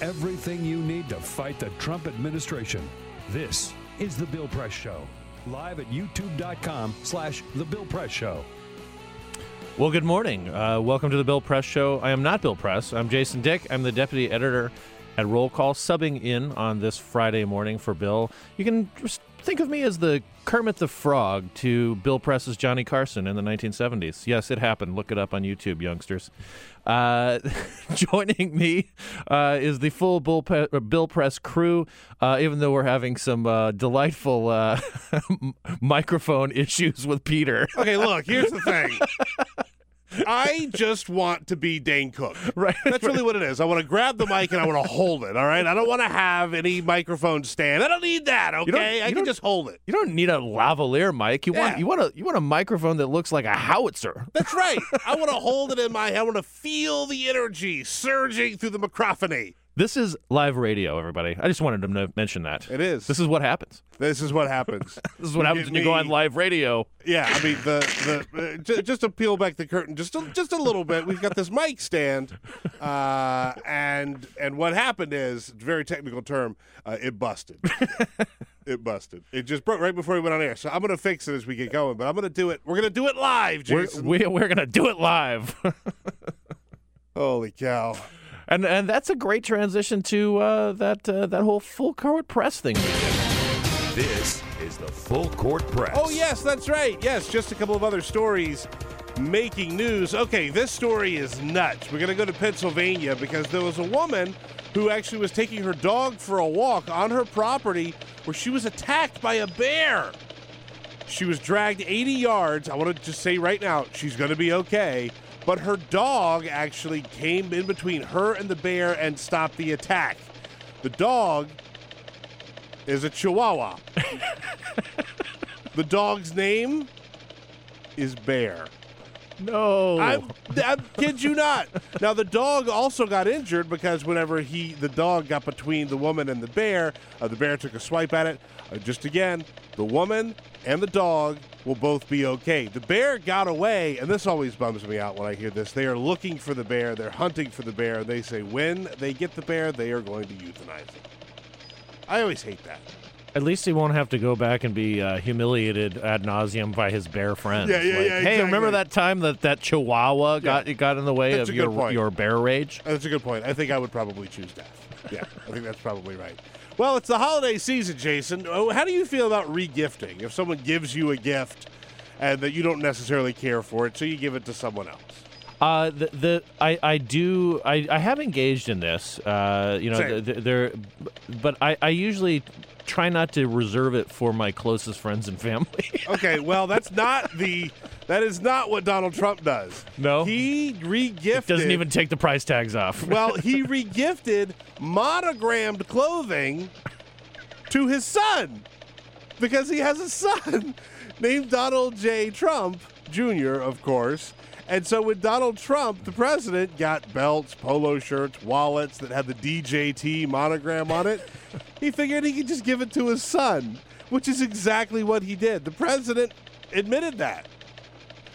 everything you need to fight the Trump administration. This is The Bill Press Show. Live at youtube.com slash The Bill Press Show. Well, good morning. Uh, welcome to the Bill Press Show. I am not Bill Press. I'm Jason Dick. I'm the deputy editor at Roll Call, subbing in on this Friday morning for Bill. You can just think of me as the Kermit the Frog to Bill Press's Johnny Carson in the 1970s. Yes, it happened. Look it up on YouTube, youngsters. Uh, joining me uh, is the full Bill, Pe- uh, Bill Press crew, uh, even though we're having some uh, delightful uh, microphone issues with Peter. Okay, look, here's the thing. I just want to be Dane Cook. Right. That's really what it is. I want to grab the mic and I want to hold it, all right? I don't want to have any microphone stand. I don't need that, okay? I can just hold it. You don't need a lavalier mic. You want Yeah. you want a you want a microphone that looks like a howitzer. That's right. I want to hold it in my hand. I want to feel the energy surging through the microphony. This is live radio, everybody. I just wanted to no- mention that. It is. This is what happens. This is what happens. This is what happens when you go on live radio. Yeah, I mean the the uh, j- just to peel back the curtain just a, just a little bit. We've got this mic stand, uh, and and what happened is very technical term. Uh, it busted. it busted. It just broke right before we went on air. So I'm gonna fix it as we get going. But I'm gonna do it. We're gonna do it live, We're, Jason. we, we're gonna do it live, Holy cow! And and that's a great transition to uh, that uh, that whole full court press thing. This is the Full Court Press. Oh yes, that's right. Yes, just a couple of other stories making news. Okay, this story is nuts. We're gonna go to Pennsylvania because there was a woman who actually was taking her dog for a walk on her property where she was attacked by a bear. She was dragged 80 yards. I want to just say right now, she's going to be okay. But her dog actually came in between her and the bear and stopped the attack. The dog is a Chihuahua. the dog's name is Bear. No, I, I kid you not. Now the dog also got injured because whenever he, the dog got between the woman and the bear, uh, the bear took a swipe at it. Uh, just again, the woman and the dog will both be okay. The bear got away, and this always bums me out when I hear this. They are looking for the bear. They're hunting for the bear. They say when they get the bear, they are going to euthanize it. I always hate that. At least he won't have to go back and be uh, humiliated ad nauseum by his bear friends. Yeah, yeah, Like, yeah, Hey, remember that time that that Chihuahua got got in the way That's of your your bear rage? That's a good point. I think I would probably choose death. Yeah, I think that's probably right. Well, it's the holiday season, Jason. Oh, How do you feel about regifting? If someone gives you a gift and that you don't necessarily care for it, so you give it to someone else. Uh, the, the I, I do I, I have engaged in this. Uh, you know, Same. the, the, there, but I, I usually try not to reserve it for my closest friends and family. Okay, well, that's not the. That is not what Donald Trump does. No? he regifted. Doesn't even take the price tags off. well, he regifted monogrammed clothing to his son because he has a son named Donald J. Trump Jr., of course. And so when Donald Trump, the president, got belts, polo shirts, wallets that had the DJT monogram on it, he figured he could just give it to his son, which is exactly what he did. The president admitted that.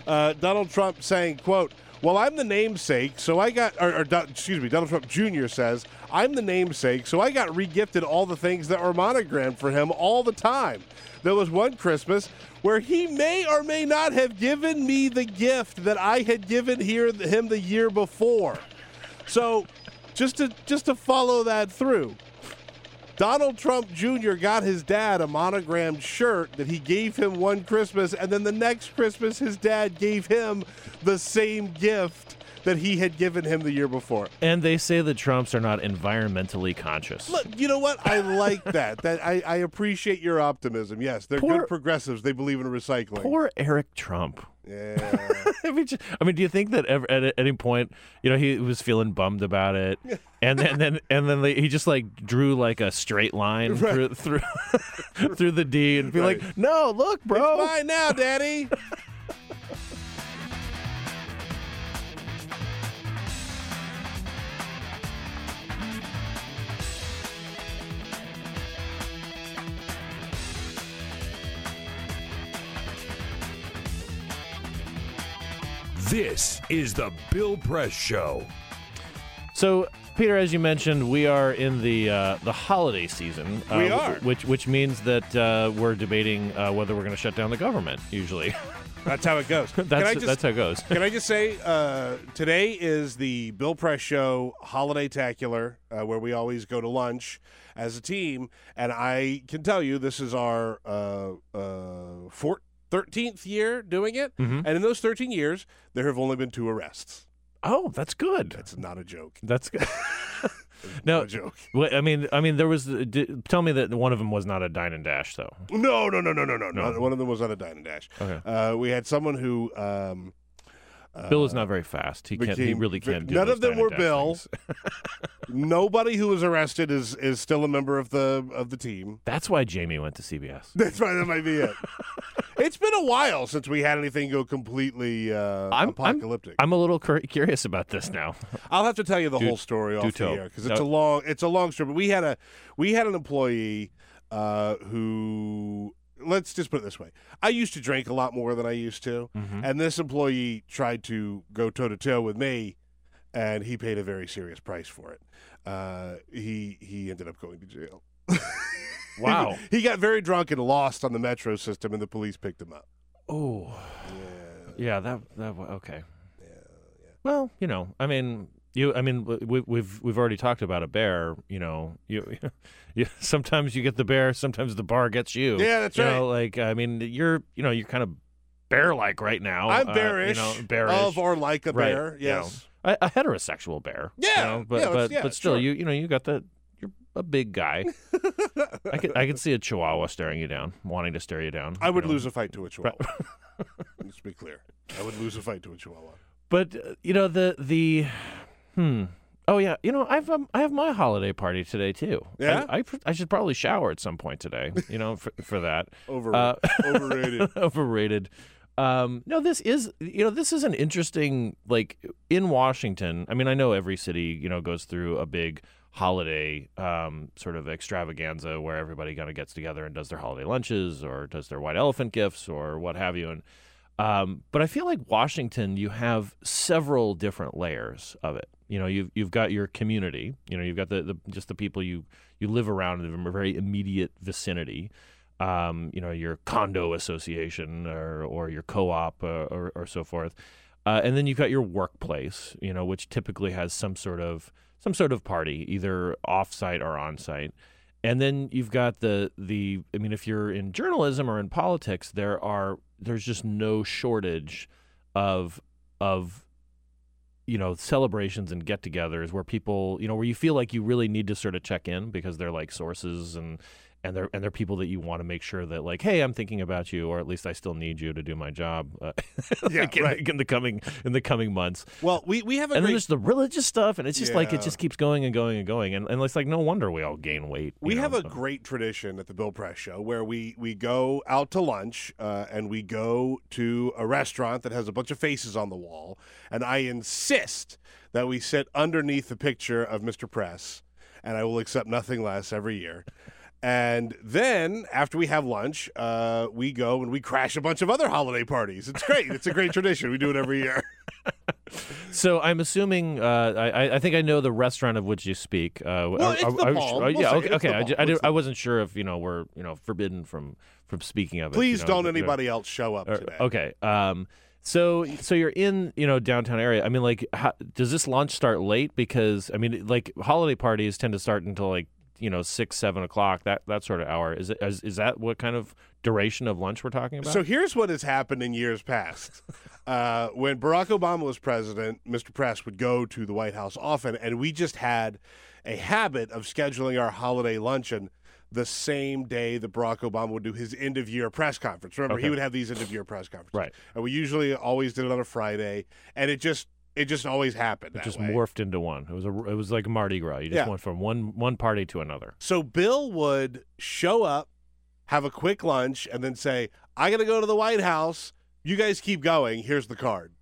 Uh, Donald Trump saying, quote, well, I'm the namesake, so I got, or, or excuse me, Donald Trump Jr. says, I'm the namesake, so I got regifted all the things that were monogrammed for him all the time. There was one Christmas where he may or may not have given me the gift that I had given here, him the year before. So, just to just to follow that through, Donald Trump Jr. got his dad a monogrammed shirt that he gave him one Christmas, and then the next Christmas, his dad gave him the same gift that he had given him the year before. And they say the Trumps are not environmentally conscious. Look, you know what? I like that. That I, I appreciate your optimism. Yes, they're Poor- good progressives. They believe in recycling. Poor Eric Trump. Yeah. I mean, just- I mean, do you think that ever, at any point, you know, he was feeling bummed about it, and then, then and then like, he just like drew like a straight line through through through the D and be Right. like, "No, look, bro, it's Fine now, Daddy. This is the Bill Press Show. So, Peter, as you mentioned, we are in the uh, the holiday season. Uh, We are. which which means that uh, we're debating uh, whether we're going to shut down the government. Usually, That's how it goes. that's just, that's how it goes. Can I just say, uh, today is the Bill Press Show Holiday Tacular, uh, where we always go to lunch as a team. And I can tell you, this is our uh, uh, four, 13th year doing it. Mhm. And in those 13 years, there have only been two arrests. Oh, that's good. That's not a joke. That's good. Not no, a joke. Well, I mean, I mean, there was. D- tell me that one of them was not a dine and dash, though. No, no, no, no, no, no. No. Not- One of them was on a dine and dash. Okay. Uh, we had someone who. Um, Bill is not very fast. He can't. He really can't do. none of them were Bill. nobody who was arrested is is still a member of the of the team. That's why Jamie went to CBS. That's right. That might be it. it's been a while since we had anything go completely uh, I'm- I'm- apocalyptic. I'm a little cur- curious about this now. I'll have to tell you the Do- whole story off the air because it's No. a long it's a long story. But we had a we had an employee uh, who let's just put it this way: I used to drink a lot more than I used to, Mm-hmm. and this employee tried to go toe to toe with me, and he paid a very serious price for it. Uh, he he ended up going to jail. Wow. he got very drunk and lost on the metro system, and the police picked him up. Oh, Yeah. yeah. That that okay. Yeah, yeah. Well, you know, I mean, you. I mean, we, we've we've already talked about a bear. You know, you, you. Sometimes you get the bear. Sometimes the bar gets you. Yeah, that's you right. Know, like I mean, you're. You know, you're kind of bear-like right now. I'm uh, bearish, you know, bearish. of or like a Right, bear. you know. Yes. a, a heterosexual bear. you know, but yeah, but yeah, but still, sure. you you know you got the you're a big guy. I could I could see a Chihuahua staring you down, wanting to stare you down. I would lose a fight to a chihuahua. Let's be clear. I would lose a fight to a chihuahua. But uh, you know the the hmm. Oh yeah, you know I've um, I have my holiday party today too. I- Yeah? I, I, should probably shower at some point today. You know for, for that. Over, Uh, overrated. Overrated. Um, no, this is you know this is an interesting like in Washington. I mean, I know every city you know goes through a big holiday um, sort of extravaganza where everybody kind of gets together and does their holiday lunches or does their white elephant gifts or what have you. And um, but I feel like Washington, you have several different layers of it. You know, you've you've got your community. You know, you've got the, the just the people you you live around in a very immediate vicinity um, you know, your condo association or, or your co-op uh, or, or so forth. Uh, and then you've got your workplace, you know, which typically has some sort of some sort of party, either off-site or on-site. And then you've got the the I mean, if you're in journalism or in politics, there are there's just no shortage of of you know celebrations and get-togethers where people you know where you feel like you really need to sort of check in because they're like sources and and they're and they're people that you want to make sure that like, hey, I'm thinking about you, or at least I still need you to do my job. Uh, Yeah, like in, right. in the coming in the coming months. Well, we, we have a And then great there's the religious stuff, and it's just like it just keeps going and going and going, and, and it's like no wonder we all gain weight. We know, have a so. great tradition at the Bill Press Show where we we go out to lunch uh, and we go to a restaurant that has a bunch of faces on the wall, and I insist that we sit underneath the picture of Mr. Press, and I will accept nothing less every year. And then after we have lunch, uh, we go and we crash a bunch of other holiday parties. It's great. It's a great tradition. We do it every year. So I'm assuming uh, I, I think I know the restaurant of which you speak. Uh, Well, it's the Palm. We'll yeah, okay. okay. I, did, I wasn't sure if you know we're you know forbidden from from speaking of it. Please you know, don't but, you know, anybody else show up or- today. okay. Um. So so you're in you know downtown area. I mean, like, how, does this lunch start late? Because I mean, like holiday parties tend to start until like you know six seven o'clock that that sort of hour. Is it is, is that what kind of duration of lunch we're talking about? So here's what has happened in years past. Uh, when Barack Obama was president, Mr. Press would go to the White House often, and we just had a habit of scheduling our holiday luncheon the same day that Barack Obama would do his end of year press conference. Remember, he would have these end of year press conferences, Right. And we usually always did it on a Friday, and it just it just always happened. it just way. morphed into one. It was a it was like Mardi Gras. You just Yeah. went from one one party to another. So Bill would show up, have a quick lunch, and then say, "I got to go to the White House. You guys keep going. Here's the card."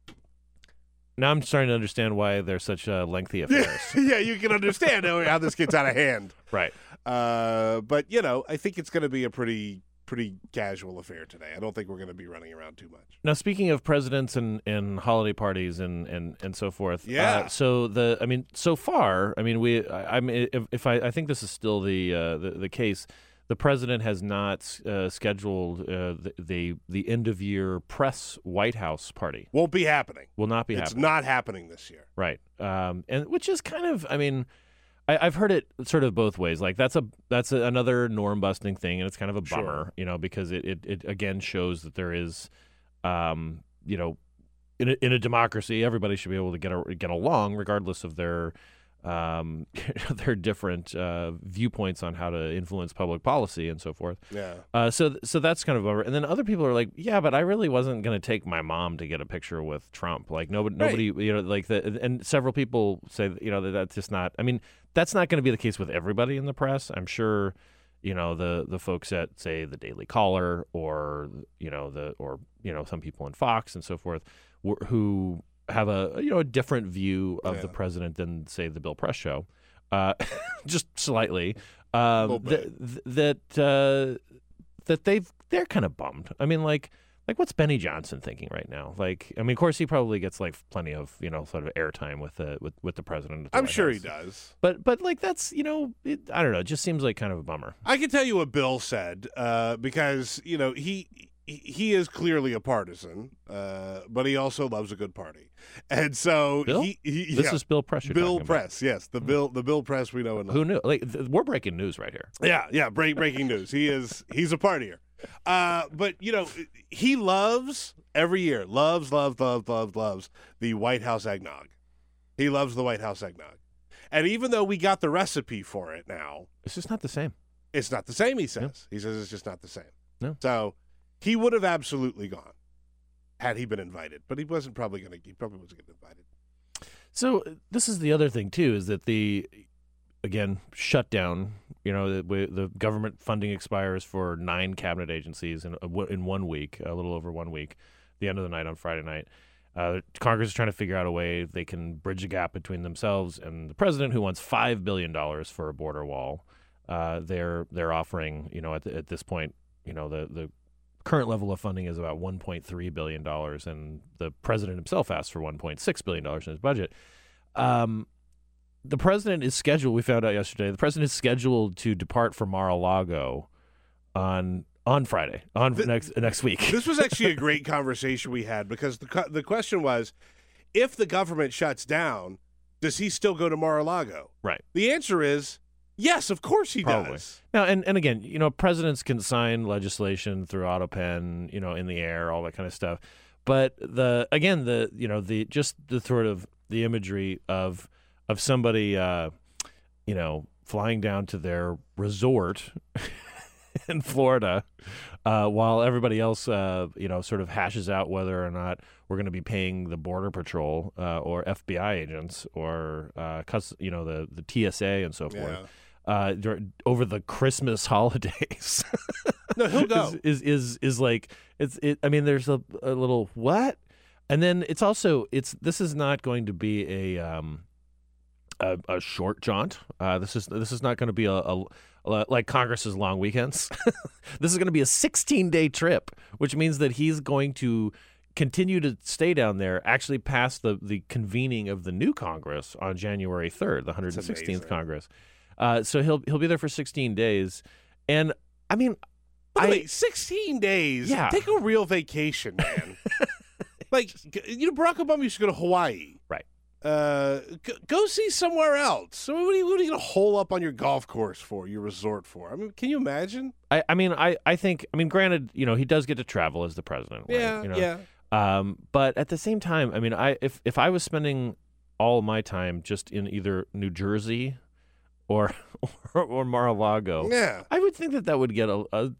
Now I'm starting to understand why they're such uh, lengthy affairs. yeah, you can understand how how this gets out of hand. right. Uh, but you know, I think it's going to be a pretty pretty casual affair today. I don't think we're going to be running around too much. Now, speaking of presidents and, and holiday parties and, and, and so forth, Yeah. Uh, so the I mean, so far, I mean, we I, I mean, if, if I I think this is still the uh, the, the case, the president has not uh, scheduled uh, the, the the end of year press White House party. Won't be happening. Will not be happening. it's happening. not happening this year. Right. Um, and which is kind of, I mean, I, I've heard it sort of both ways. Like that's a that's a, another norm busting thing, and it's kind of a Sure. bummer, you know, because it, it, it again shows that there is, um, you know, in a, in a democracy, everybody should be able to get a, get along regardless of their um, their different uh, viewpoints on how to influence public policy and so forth. Yeah. Uh, so so that's kind of over. And then other people are like, yeah, but I really wasn't going to take my mom to get a picture with Trump. Like nobody, Right. nobody, you know, like the and several people say, you know, that that's just not. I mean, that's not going to be the case with everybody in the press. I'm sure, you know, the the folks at say the Daily Caller or you know the or you know some people in Fox and so forth who have a you know a different view of the president than say the Bill Press show, uh, just slightly. Um, th- th- that uh, that they've they're kind of bummed. I mean, like like what's Benny Johnson thinking right now? Like, I mean, of course he probably gets like plenty of you know sort of airtime with the with with the president. the I'm White sure he does. But but like that's you know it, I don't know. It just seems like kind of a bummer. I can tell you what Bill said uh, because you know he he- is clearly a partisan, uh, but he also loves a good party, and so Bill? he, he This yeah. is Bill Press. Bill. Press. Yes, the Bill the Bill Press we know and love. Who knew? Like th- we're breaking news right here. Yeah, yeah. Break, breaking news. He is he's a partier. Uh, but you know, he loves every year. Loves, loves, loves, loves, loves the White House eggnog. He loves the White House eggnog. And even though we got the recipe for it now, It's just not the same. it's not the same. He says. He says it's just not the same. No. So he would have absolutely gone had he been invited, but he wasn't probably going to. He probably wasn't getting invited. So uh, this is the other thing too is that the again shutdown. You know, the, the government funding expires for nine cabinet agencies in in one week, a little over one week. The end of the night on Friday night. Uh, Congress is trying to figure out a way they can bridge a gap between themselves and the president, who wants five billion dollars for a border wall. Uh, they're they're offering, you know, at, the, at this point, you know, the the current level of funding is about 1.3 billion dollars, and the president himself asked for 1.6 billion dollars in his budget. Um, the president is scheduled. We found out yesterday. The president is scheduled to depart for Mar-a-Lago on on Friday on The- next next week. This was actually a great conversation we had because the the question was, if the government shuts down, does he still go to Mar-a-Lago? Right. The answer is yes. Of course he Probably. does. Now, and, and again, you know, presidents can sign legislation through AutoPen, you know, in the air, all that kind of stuff. But the again, the you know, the just the sort of the imagery of of somebody, uh, you know, flying down to their resort in Florida, uh, while everybody else, uh, you know, sort of hashes out whether or not we're going to be paying the border patrol uh, or FBI agents or, uh, cus- you know, the the TSA and so forth. Yeah. Uh, over the Christmas holidays, No, he'll go. is, is is is like it's it. I mean, there's a, a little what, and then it's also it's this is not going to be a um a, a short jaunt. Uh, this is this is not going to be a, a, a- like Congress's long weekends. this is going to be a 16 day trip, which means that he's going to continue to stay down there actually past the the convening of the new Congress on January 3rd, the 116th. Congress. Uh, so he'll he'll be there for 16 days, and I mean, By I- way, 16 days. Yeah. Take a real vacation, man. like, you know, Barack Obama used to go to Hawaii. Right. Uh, g- go see somewhere else. So what are you, what are you going to hole up on your golf course for, your resort for? I mean, can you imagine? I, I mean, I, I think, I mean, granted, you know, he does get to travel as the president. right? Yeah, You know? yeah. Um, but at the same time, I mean, I if if I was spending all my time just in either New Jersey or or, or Mar-a-Lago, Yeah. I would think that that would get a, a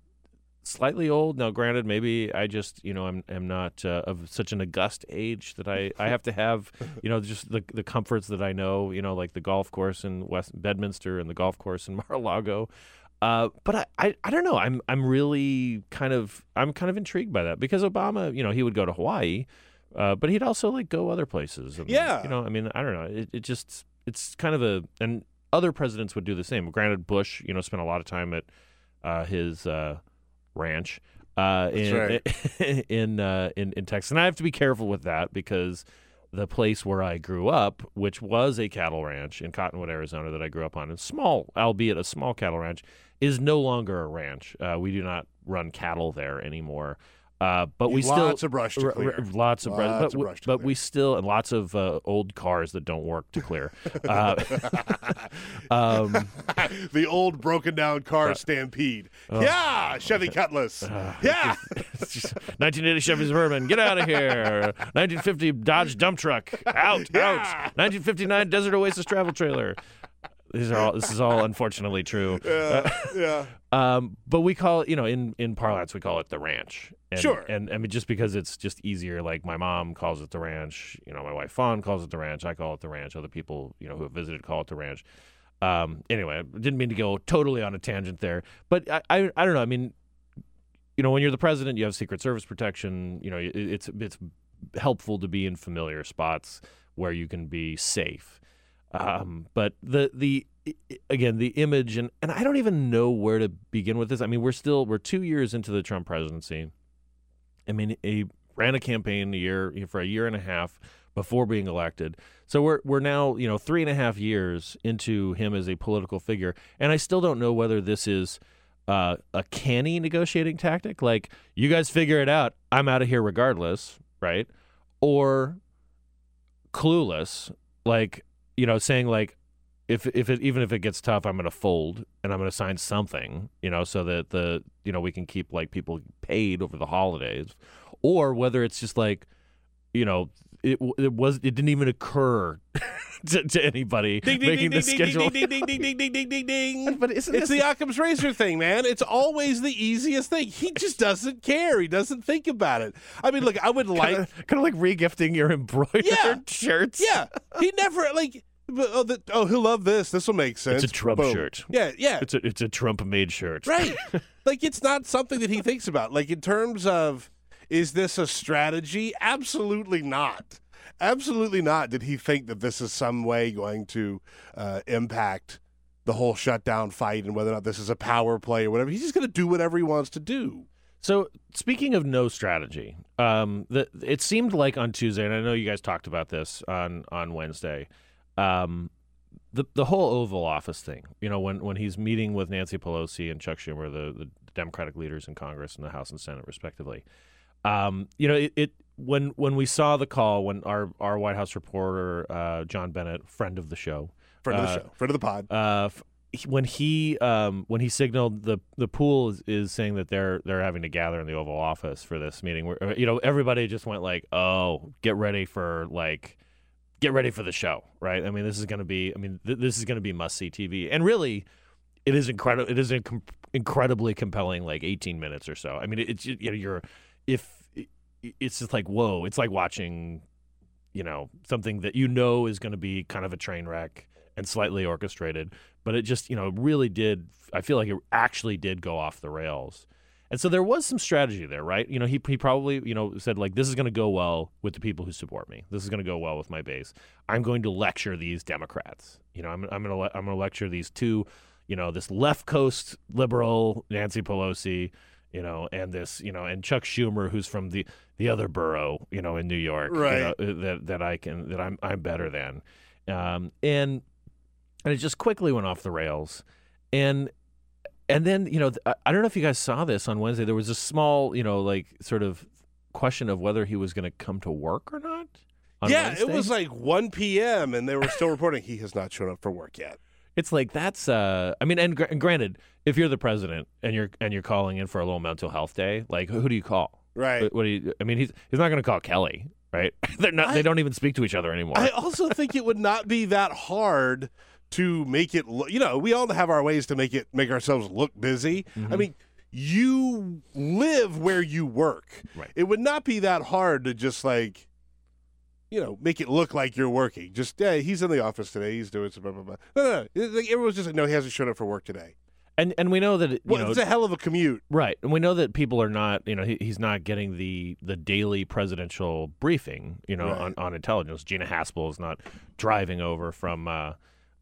slightly old. Now, granted, maybe I just you know I'm am not uh, of such an august age that I, I have to have you know just the the comforts that I know you know like the golf course in West Bedminster and the golf course in Mar-a-Lago. Uh, but I, I, I don't know. I'm I'm really kind of I'm kind of intrigued by that because Obama, you know, he would go to Hawaii, uh, but he'd also like go other places. And, Yeah. you know, I mean, I don't know. It, it just it's kind of a and other presidents would do the same. Granted, Bush, you know, spent a lot of time at uh, his uh, ranch uh, in right. in, uh, in in Texas, and I have to be careful with that because the place where I grew up, which was a cattle ranch in Cottonwood, Arizona, that I grew up on, a small, albeit a small cattle ranch, is no longer a ranch. Uh, we do not run cattle there anymore. Uh, but we still Lots of brush to r- r- clear. lots of brush, Lots but, of brush to but clear. we still and lots of uh, old cars that don't work to clear. Uh, um, the old broken down car stampede. yeah, Chevy Cutlass. yeah. It's just 1980 Chevy Suburban, get out of here. 1950 Dodge dump truck, out, out. 1959 Desert Oasis travel trailer. These are all. This is all unfortunately true. yeah. yeah. Um, but we call it, you know, in in parlance, we call it the ranch. And, Sure. And I mean, just because it's just easier. Like my mom calls it the ranch. You know, my wife Fawn calls it the ranch. I call it the ranch. Other people, you know, who have visited call it the ranch. Um, anyway, I didn't mean to go totally on a tangent there, but I, I, I don't know. I mean, you know, when you're the president, you have Secret Service protection. You know, it, it's it's helpful to be in familiar spots where you can be safe. Um, but the the again the image and and I don't even know where to begin with this. I mean, we're still we're two years into the Trump presidency. I mean, he ran a campaign a year for a year and a half before being elected. So we're we're now you know three and a half years into him as a political figure, and I still don't know whether this is uh, a canny negotiating tactic, like you guys figure it out, I'm out of here regardless, right? Or clueless, like you know, saying like if if it even if it gets tough, I'm going to fold and I'm going to sign something, you know, so that the you know we can keep like people paid over the holidays, or whether it's just like, you know, it it was it didn't even occur to, to anybody Ding, ding, making ding, the schedule. Ding, ding, ding, ding, ding, ding, ding, ding. But isn't it's the Occam's razor thing, man. It's always the easiest thing. He just doesn't care. He doesn't think about it. I mean, look, I would like kind of like regifting your embroidered Yeah. shirts? Yeah, he never like. Oh, the, oh, he'll love this. This will make sense. It's a Trump Boom. shirt. Yeah, yeah, It's a it's a Trump made shirt. right. like it's not something that he thinks about. Like in terms of, is this a strategy? Absolutely not. Absolutely not. Did he think that this is some way going to uh, impact the whole shutdown fight and whether or not this is a power play or whatever? He's just going to do whatever he wants to do. So speaking of no strategy, um, the, it seemed like on Tuesday, and I know you guys talked about this on on Wednesday, um, the the whole Oval Office thing. You know, when when he's meeting with Nancy Pelosi and Chuck Schumer, the, the Democratic leaders in Congress and the House and Senate, respectively. Um, you know, it, it when when we saw the call when our our White House reporter uh, John Bennett, friend of the show, Friend of the Uh, show, friend of the pod. uh, when he um, when he signaled the the pool is, is saying that they're they're having to gather in the Oval Office for this meeting, where uh, you know everybody just went like, oh, get ready for like. Get ready for the show, right? I mean, this is going to be. I mean, th- this is going to be must see TV, and really, it is incredible. It is inc- incredibly compelling, like 18 minutes or so. I mean, it's you know, you're if it's just like whoa, it's like watching, you know, something that you know is going to be kind of a train wreck and slightly orchestrated, but it just you know really did. I feel like it actually did go off the rails. And so there was some strategy there, right? You know, he, he probably, you know, said like, this is going to go well with the people who support me. This is going to go well with my base. I'm going to lecture these Democrats. You know, I'm, I'm going to le- I'm going to lecture these two, you know, this left coast liberal Nancy Pelosi, you know, and this, you know, and Chuck Schumer, who's from the the other borough, you know, in New York, you Right. know, uh, that that I can that I'm I'm better than, um, and and it just quickly went off the rails, and and then you know I- don't know if you guys saw this on Wednesday. There was a small, you know, like sort of question of whether he was going to come to work or not. yeah, it was like 1 p.m. and they were still reporting he has not shown up for work yet. It's like that's. Uh, I mean, and, gr- and granted, if you're the president and you're and you're calling in for a little mental health day, like who do you call? Right. What, what do you? I mean, he's he's not going to call Kelly, right? They're not. I- they don't even speak to each other anymore. I also think it would not be that hard to make it look, you know, we all have our ways to make it make ourselves look busy. Mm-hmm. I mean, you live where you work. Right. It would not be that hard to just like you know, make it look like you're working. Just yeah, he's in the office today. He's doing some blah blah blah. No, no, no. Like, everyone's just like, no, he hasn't shown up for work today. and and we know that it, Well, know it's a hell of a commute. Right, and we know that people are not, you know, he, he's not getting the the daily presidential briefing, you know, Right. on, on intelligence. Gina Haspel is not driving over from uh,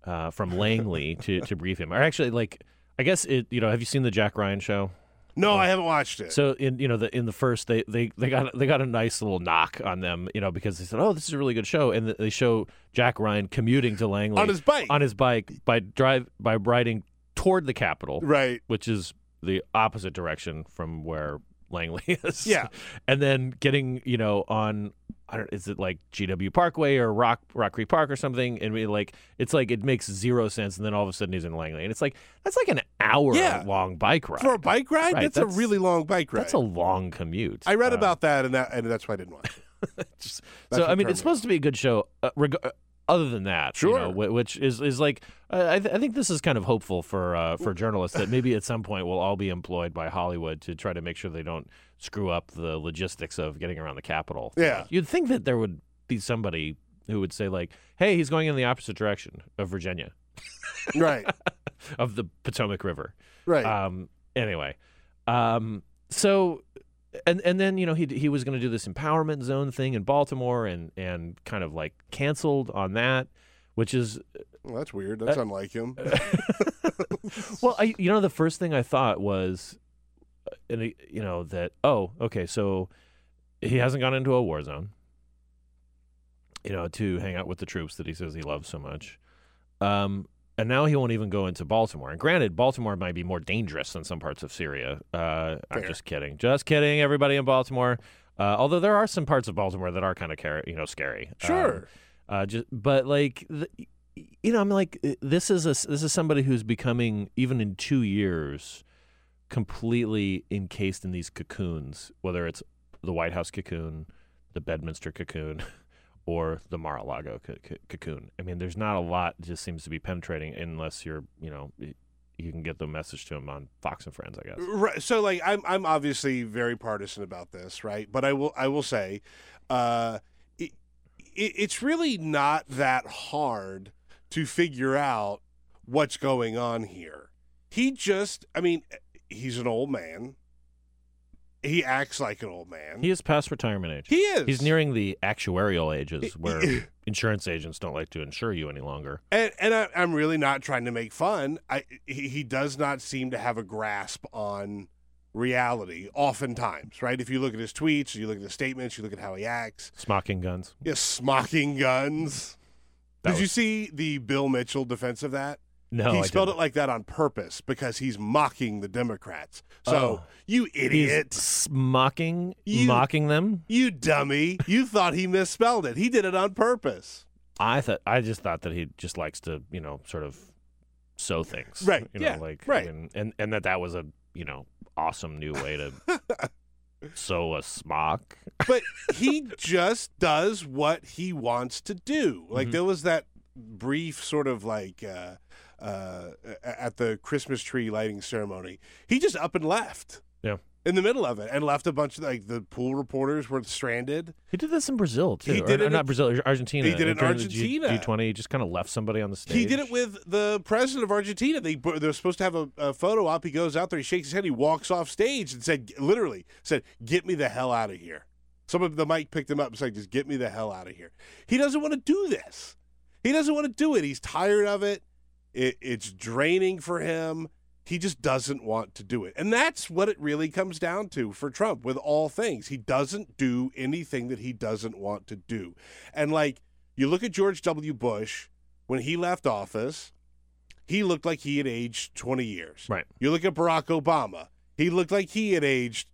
uh, from Langley to, to brief him. Or actually, like, I guess it, you know, have you seen the Jack Ryan show? No, I haven't watched it. So in you know the in the first they, they they got they got a nice little knock on them, you know, because they said, oh, this is a really good show, and they show Jack Ryan commuting to Langley on his bike. on his bike by drive by riding toward the Capitol right. which is the opposite direction from where Langley is. Yeah. and then getting you know on I don't is it like GW Parkway or Rock Rock Creek Park or something, and we like it's like it makes zero sense, and then all of a sudden he's in Langley, and it's like that's like an hour Yeah. long bike ride. For a bike ride, Right, that's, that's- a really long bike ride. that's a long commute. I read Uh, about that, and that, and that's why I didn't watch it. just- so I mean, it's supposed to be a good show. Uh, reg- uh, other than that, you Sure. know, which is is like uh, I, th- I think this is kind of hopeful for uh, for journalists that maybe at some point we'll all be employed by Hollywood to try to make sure they don't screw up the logistics of getting around the Capitol. Yeah. you'd think that there would be somebody who would say like, "Hey, he's going in the opposite direction of Virginia, right. of the Potomac River." Right. Um, anyway, um, so and and then you know he he was going to do this empowerment zone thing in Baltimore and and kind of like canceled on that, which is well, that's weird. That's unlike him. well, I you know the first thing I thought was, uh, and you know that oh okay so he hasn't gone into a war zone, you know to hang out with the troops that he says he loves so much, um. And now he won't even go into Baltimore. And granted, Baltimore might be more dangerous than some parts of Syria. Uh, I'm just kidding. Just kidding, everybody in Baltimore. Uh, although there are some parts of Baltimore that are kind of car- you know scary. Um, Sure. uh, just but like the, you know, I'm like this is a this is somebody who's becoming even in two years completely encased in these cocoons, whether it's the White House cocoon, the Bedminster cocoon, or the Mar-a-Lago co- co- cocoon. I mean, there's not a lot that just seems to be penetrating unless you're you know you can get the message to him on Fox and Friends, I guess. Right. So like I'm I'm obviously very partisan about this, right? But I will I will say, uh, it, it's really not that hard to figure out what's going on here. He just, I mean, he's an old man. He acts like an old man. He is past retirement age. He is. He's nearing the actuarial ages where insurance agents don't like to insure you any longer. And, and I, I'm really not trying to make fun. I he, he does not seem to have a grasp on reality. Oftentimes, right? If you look at his tweets, you look at his statements, you look at how he acts. Smocking guns. Yes, smocking guns. That Did you see the Bill Mitchell defense of that? No, he I spelled didn't. it like that on purpose because he's mocking the Democrats. So Oh. you He's idiot, smocking, You- mocking them. you dummy, you thought he misspelled it. He did it on purpose. I thought I just thought that he just likes to, you know, sort of sow things, Right, You know, yeah, like right. and, and and that that was a you know awesome new way to sow a smock. but he just does what he wants to do. Like Mhm. there was that brief sort of like uh, uh, at the Christmas tree lighting ceremony. He just up and left. Yeah. In the middle of it, and left a bunch of like the pool reporters were stranded. He did this in Brazil too. He did or it not in- Brazil, Argentina. He did it in the G- Argentina. G20. He just kind of left somebody on the stage. He did it with the president of Argentina. They they're supposed to have a, a photo op. He goes out there, he shakes his head, he walks off stage, and said, literally said, "Get me the hell out of here." Some of the mic picked him up and said, "Just get me the hell out of here." He doesn't want to do this. He doesn't want to do it. He's tired of it. It. It's draining for him. He just doesn't want to do it. And that's what it really comes down to for Trump with all things. He doesn't do anything that he doesn't want to do. And like you look at George W. Bush when he left office, he looked like he had aged 20 years. Right. You look at Barack Obama, he looked like he had aged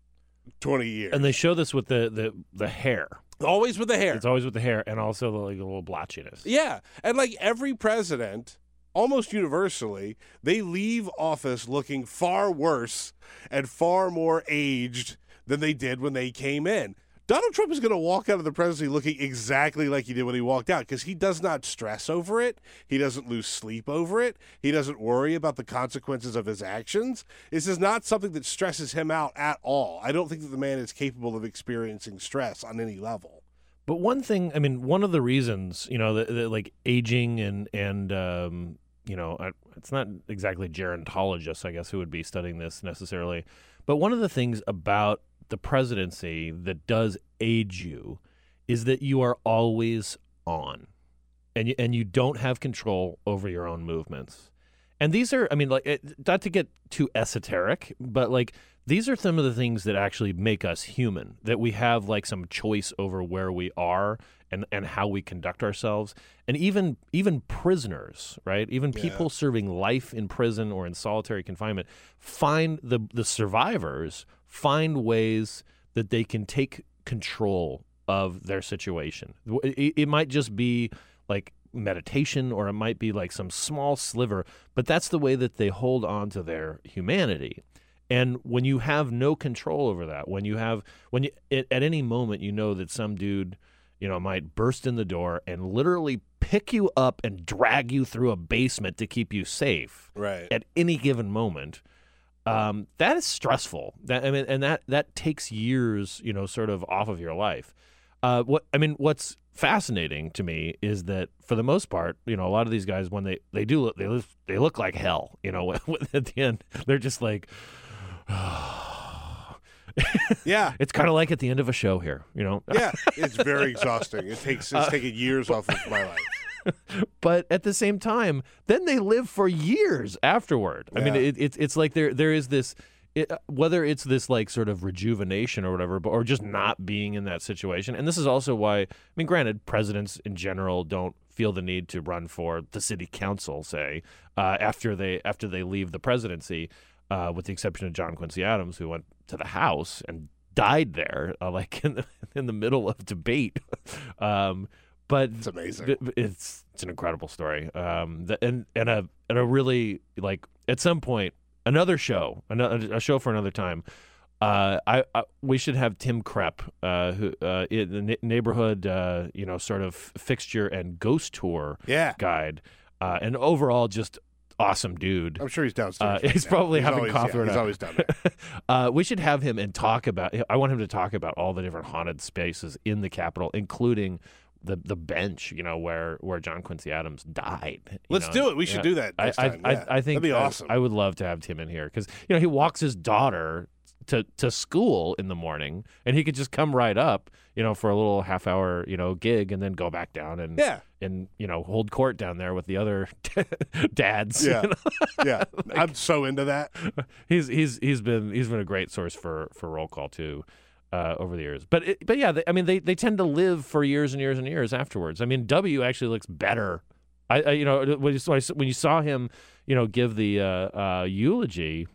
20 years. And they show this with the the, the hair. always with the hair. It's always with the hair and also the like a little blotchiness. Yeah. And like every president, almost universally, they leave office looking far worse and far more aged than they did when they came in. Donald Trump is going to walk out of the presidency looking exactly like he did when he walked out because he does not stress over it. He doesn't lose sleep over it. He doesn't worry about the consequences of his actions. This is not something that stresses him out at all. I don't think that the man is capable of experiencing stress on any level. But one thing, I mean, one of the reasons, you know, like aging and and um, you know, uh, it's not exactly gerontologists, I guess, who would be studying this necessarily. But one of the things about the presidency that does age you is that you are always on, and you, and you don't have control over your own movements. And these are, I mean, like, it, not to get too esoteric, but like, these are some of the things that actually make us human, that we have like some choice over where we are and, and how we conduct ourselves. And even even prisoners, right? Even people serving life in prison or in solitary confinement find the the survivors find ways that they can take control of their situation. It, it might just be like meditation or it might be like some small sliver, but that's the way that they hold on to their humanity. And when you have no control over that, when you have when you at, at any moment you know that some dude, you know, might burst in the door and literally pick you up and drag you through a basement to keep you safe Right. at any given moment. Um, that is stressful. That I mean, and that that takes years, you know, sort of off of your life. Uh, what I mean, what's fascinating to me is that for the most part, you know, a lot of these guys when they they do look, they look they look like hell. You know, at the end they're just like. Yeah. It's kind of like at the end of a show here, you know. Yeah. It's very exhausting. It takes Uh, it's taken years off of my life. but at the same time, then they live for years afterward. I mean, Yeah. it, it's it's like there there is this. It, whether it's this like sort of rejuvenation or whatever, but or just not being in that situation, and this is also why I mean, granted, presidents in general don't feel the need to run for the city council, say, uh, after they after they leave the presidency, uh, with the exception of John Quincy Adams, who went to the House and died there, uh, like in the, in the middle of debate. um, but It's amazing. th- it's it's an incredible story. Um, the, and and a and a really like at some point another show, another a show for another time. Uh, I, I we should have Tim Krepp, uh, who uh, in the ne- neighborhood, uh, you know, sort of fixture and ghost tour Yeah. guide, uh, and overall just awesome dude. I'm sure he's downstairs. Uh, right he's now. probably having always, coffee Yeah, he's always down there. uh, we should have him and talk about. I want him to talk about all the different haunted spaces in the Capitol, including the the bench. You know where where John Quincy Adams died. Let's know. do it. We should do that I next I, time. I, Yeah. I think that'd be I- awesome. I, would love to have Tim in here because you know he walks his daughter to to school in the morning, and he could just come right up, you know, for a little half hour, you know, gig, and then go back down and yeah. And you know hold court down there with the other dads. Yeah. you know? Yeah. I'm so into that. he's he's he's been he's been a great source for for roll call too. Uh, over the years, but it, but yeah, they, I mean they, they tend to live for years and years and years afterwards. I mean W actually looks better. I, I you know when you, saw, when you saw him, you know, give the uh, uh, eulogy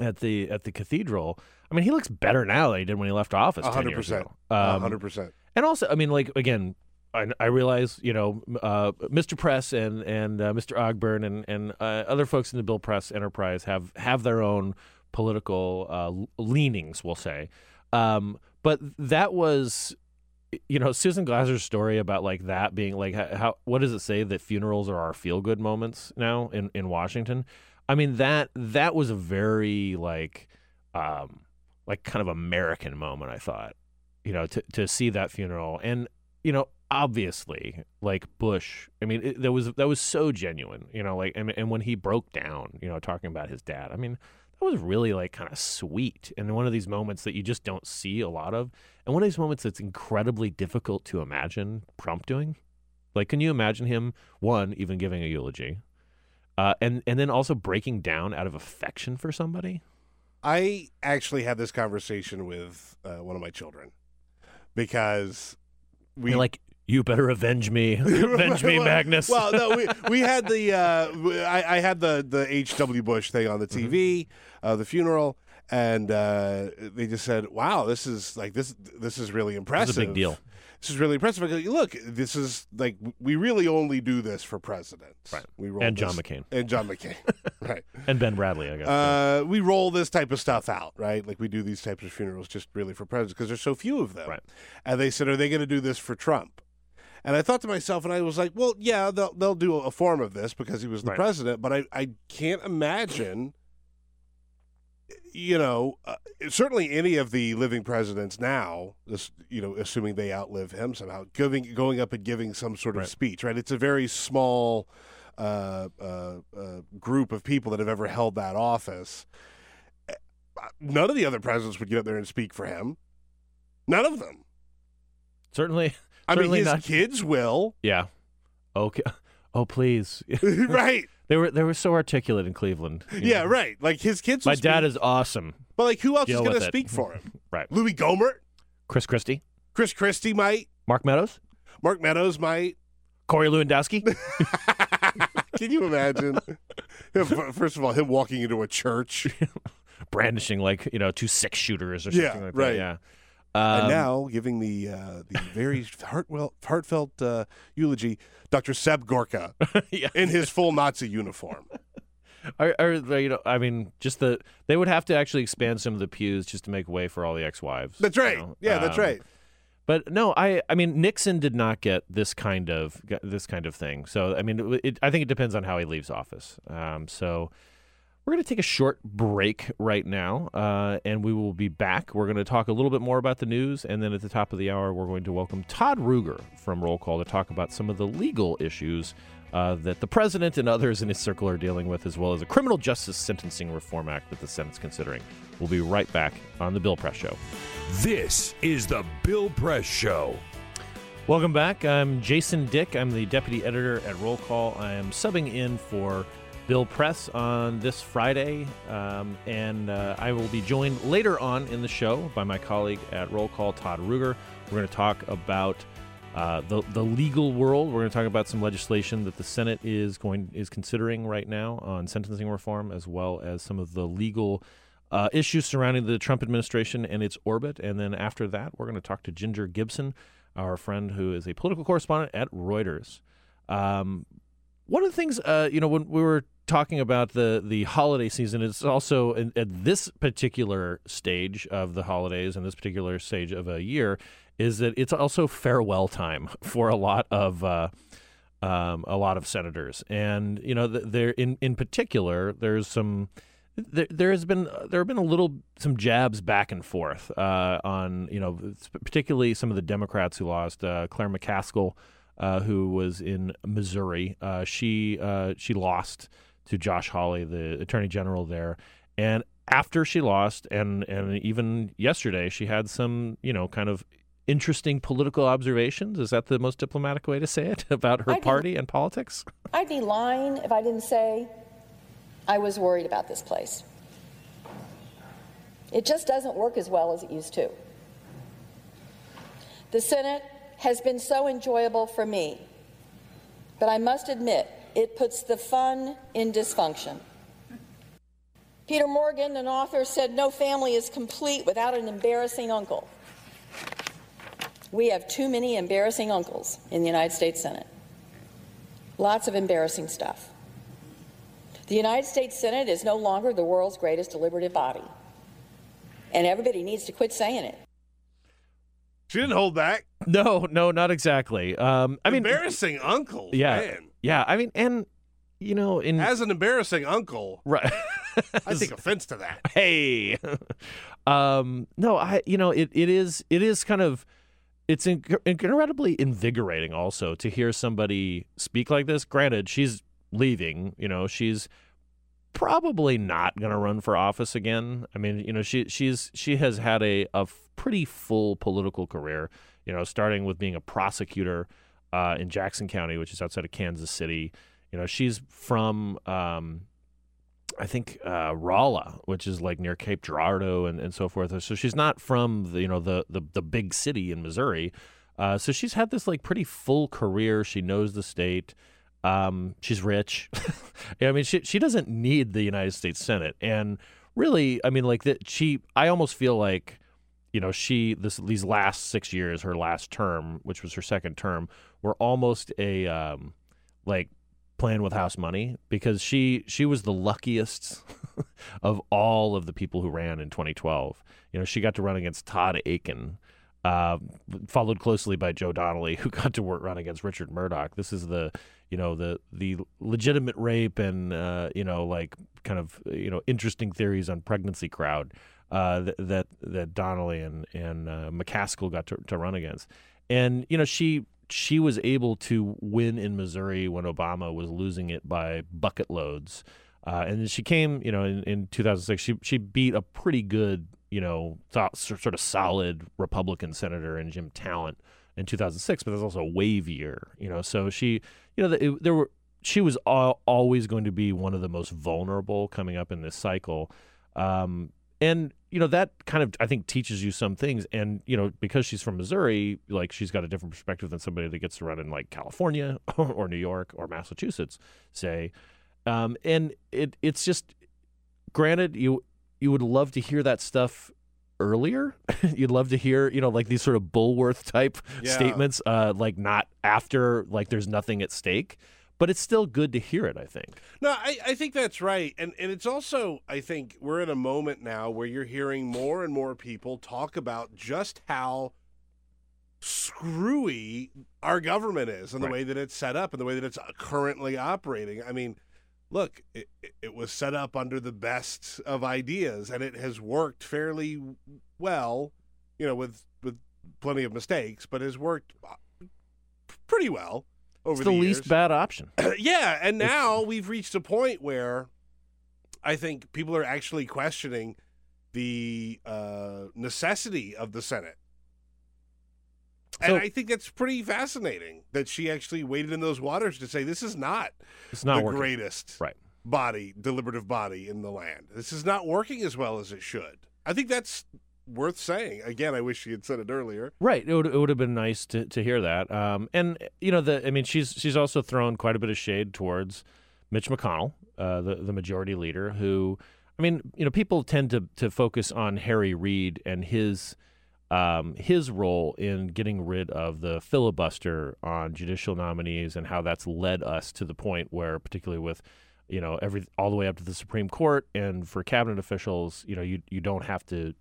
at the at the cathedral. I mean, he looks better now than he did when he left office. 10 hundred years percent. Um, hundred percent. and also, I mean, like again, I, I realize you know, uh, Mr. Press and and uh, Mr. Ogburn and and uh, other folks in the Bill Press enterprise have have their own political uh, leanings, we'll say. Um, but that was you know Susan Glasser's story about like that being like how what does it say that funerals are our feel good moments now in in Washington? I mean that that was a very like um like kind of American moment. I thought you know to to see that funeral and you know obviously like Bush. I mean it, that was that was so genuine. You know like and and when he broke down, you know talking about his dad. I mean that was really like kind of sweet and one of these moments that you just don't see a lot of and one of these moments that's incredibly difficult to imagine Trump doing. Like, can you imagine him one even giving a eulogy, uh, and and then also breaking down out of affection for somebody? I actually had this conversation with uh, one of my children because we You're like, you better avenge me, avenge me, Magnus. Well, no, we, we had the uh, I, I had the the H.W. Bush thing on the Mm-hmm. TV, uh, the funeral, and uh, they just said, "Wow, this is like this this is really impressive. big deal. This is really impressive." I go, Look, this is like we really only do this for presidents, Right. We roll And John this- McCain. and John McCain, right? and Ben Bradlee, I guess. Uh, we roll this type of stuff out, right? Like we do these types of funerals just really for presidents because there's so few of them. Right. And they said, "Are they going to do this for Trump?" And I thought to myself, and I was like, "Well, yeah, they'll they'll do a form of this because he was the Right. president." But I I can't imagine, you know, uh, certainly any of the living presidents now, this you know, assuming they outlive him somehow, giving going up and giving some sort of Right. speech, right? It's a very small uh, uh, uh, group of people that have ever held that office. Uh, None of the other presidents would get up there and speak for him. None of them. certainly, I mean, his not. kids will, Yeah. Okay. Oh please. right? They were they were so articulate in Cleveland. Yeah, know. right. Like his kids. My dad speak, is awesome. But like, who else Deal is going to speak for him? Right. Louis Gohmert, Chris Christie, Chris Christie might, Mark Meadows, Mark Meadows might. Corey Lewandowski. Can you imagine? First of all, him walking into a church, brandishing like you know two six shooters or Yeah, something like right. that. Yeah. Um, and now giving the uh, the very heartwell, heartfelt uh, eulogy, Dr. Seb Gorka yeah. in his full Nazi uniform. Are, are they, you know, I mean, just the they would have to actually expand some of the pews just to make way for all the ex-wives. That's you right. know? Yeah, that's Um, right. But no, I I mean Nixon did not get this kind of this kind of thing. So I mean, it, I think it depends on how he leaves office. Um, so we're going to take a short break right now, uh, and we will be back. We're going to talk a little bit more about the news, and then at the top of the hour, we're going to welcome Todd Ruger from Roll Call to talk about some of the legal issues uh, that the president and others in his circle are dealing with, as well as a criminal justice sentencing reform act that the Senate's considering. We'll be right back on the Bill Press Show. This is the Bill Press Show. Welcome back. I'm Jason Dick. I'm the deputy editor at Roll Call. I am subbing in for Bill Press on this Friday, um, and uh, I will be joined later on in the show by my colleague at Roll Call, Todd Ruger. We're going to talk about uh, the the legal world. We're going to talk about some legislation that the Senate is going is considering right now on sentencing reform, as well as some of the legal uh, issues surrounding the Trump administration and its orbit. And then after that, we're going to talk to Ginger Gibson, our friend who is a political correspondent at Reuters. Um, one of the things, uh, you know, when we were talking about the the holiday season, it's also in, at this particular stage of the holidays and this particular stage of a year, is that it's also farewell time for a lot of. Uh, um, a lot of senators, and you know, there in in particular, there's some there, there has been there have been a little some jabs back and forth uh, on you know particularly some of the Democrats who lost uh, Claire McCaskill, uh, who was in Missouri. Uh, she uh, she lost to Josh Hawley, the Attorney General there, and after she lost, and and even yesterday, she had some you know kind of interesting political observations. Is that the most diplomatic way to say it about her I do. party and politics? I'd be lying if I didn't say I was worried about this place. It just doesn't work as well as it used to. The Senate has been so enjoyable for me, but I must admit, it puts the fun in dysfunction. Peter Morgan, an author, said no family is complete without an embarrassing uncle. We have too many embarrassing uncles in the United States Senate. Lots of embarrassing stuff. The United States Senate is no longer the world's greatest deliberative body. And everybody needs to quit saying it. She didn't hold back. No, no, not exactly. Um, I mean, embarrassing uncle. yeah, man. Yeah. I mean, and you know, in As an embarrassing uncle, right. I take offense to that. hey um no i you know it, it is it is kind of it's inc- incredibly invigorating also to hear somebody speak like this granted she's leaving you know she's probably not going to run for office again i mean you know she she's she has had a a f- pretty full political career you know starting with being a prosecutor uh, in jackson county which is outside of kansas city you know she's from um, I think uh, Rolla, which is like near Cape Girardeau and, and so forth. So she's not from the you know the the, the big city in Missouri. Uh, so she's had this like pretty full career. She knows the state. Um, she's rich. I mean, she she doesn't need the United States Senate. And really, I mean, like that. She, I almost feel like, you know, she this these last six years, her last term, which was her second term, were almost a um, like playing with house money because she she was the luckiest of all of the people who ran in 2012. You know, she got to run against Todd Akin, uh, followed closely by Joe Donnelly, who got to work, run against Richard Mourdock. This is the you know the the legitimate rape and uh, you know like kind of you know interesting theories on pregnancy crowd uh, that, that Donnelly and and uh, McCaskill got to, to run against, and you know she she was able to win in Missouri when Obama was losing it by bucket loads. Uh, and she came, you know, in, in 2006, she she beat a pretty good, you know, thought, sort of solid Republican senator in Jim Talent in 2006. But there's also a wave year, you know. So she, you know, it, there were she was al- always going to be one of the most vulnerable coming up in this cycle. Um, and you know that kind of I think teaches you some things, and you know because she's from Missouri, like she's got a different perspective than somebody that gets to run in like California or New York or Massachusetts, say, um, and it it's just granted you you would love to hear that stuff earlier. You'd love to hear, you know, like these sort of Bulworth type Yeah. statements, uh, like not after, like there's nothing at stake. But it's still good to hear it, I think. No, I, I think that's right. And and it's also I think we're in a moment now where you're hearing more and more people talk about just how screwy our government is and the way that it's set up and the way that it's currently operating. I mean, look, it, it was set up under the best of ideas and it has worked fairly well, you know, with with plenty of mistakes, but has worked uh, pretty well over It's the, years. least bad option. yeah, and now we've reached a point where I think people are actually questioning the uh, necessity of the Senate. And I think that's pretty fascinating that she actually waded in those waters to say this is not, It's not the working. greatest Right. body, deliberative body in the land. This is not working as well as it should. I think that's worth saying. Again, I wish she had said it earlier. Right. It would, it would have been nice to, to hear that. Um, and you know, the I mean, she's she's also thrown quite a bit of shade towards Mitch McConnell, uh, the the majority leader, who I mean, you know, people tend to to focus on Harry Reid and his um, his role in getting rid of the filibuster on judicial nominees and how that's led us to the point where, particularly with you know every all the way up to the Supreme Court and for cabinet officials, you know, you you don't have to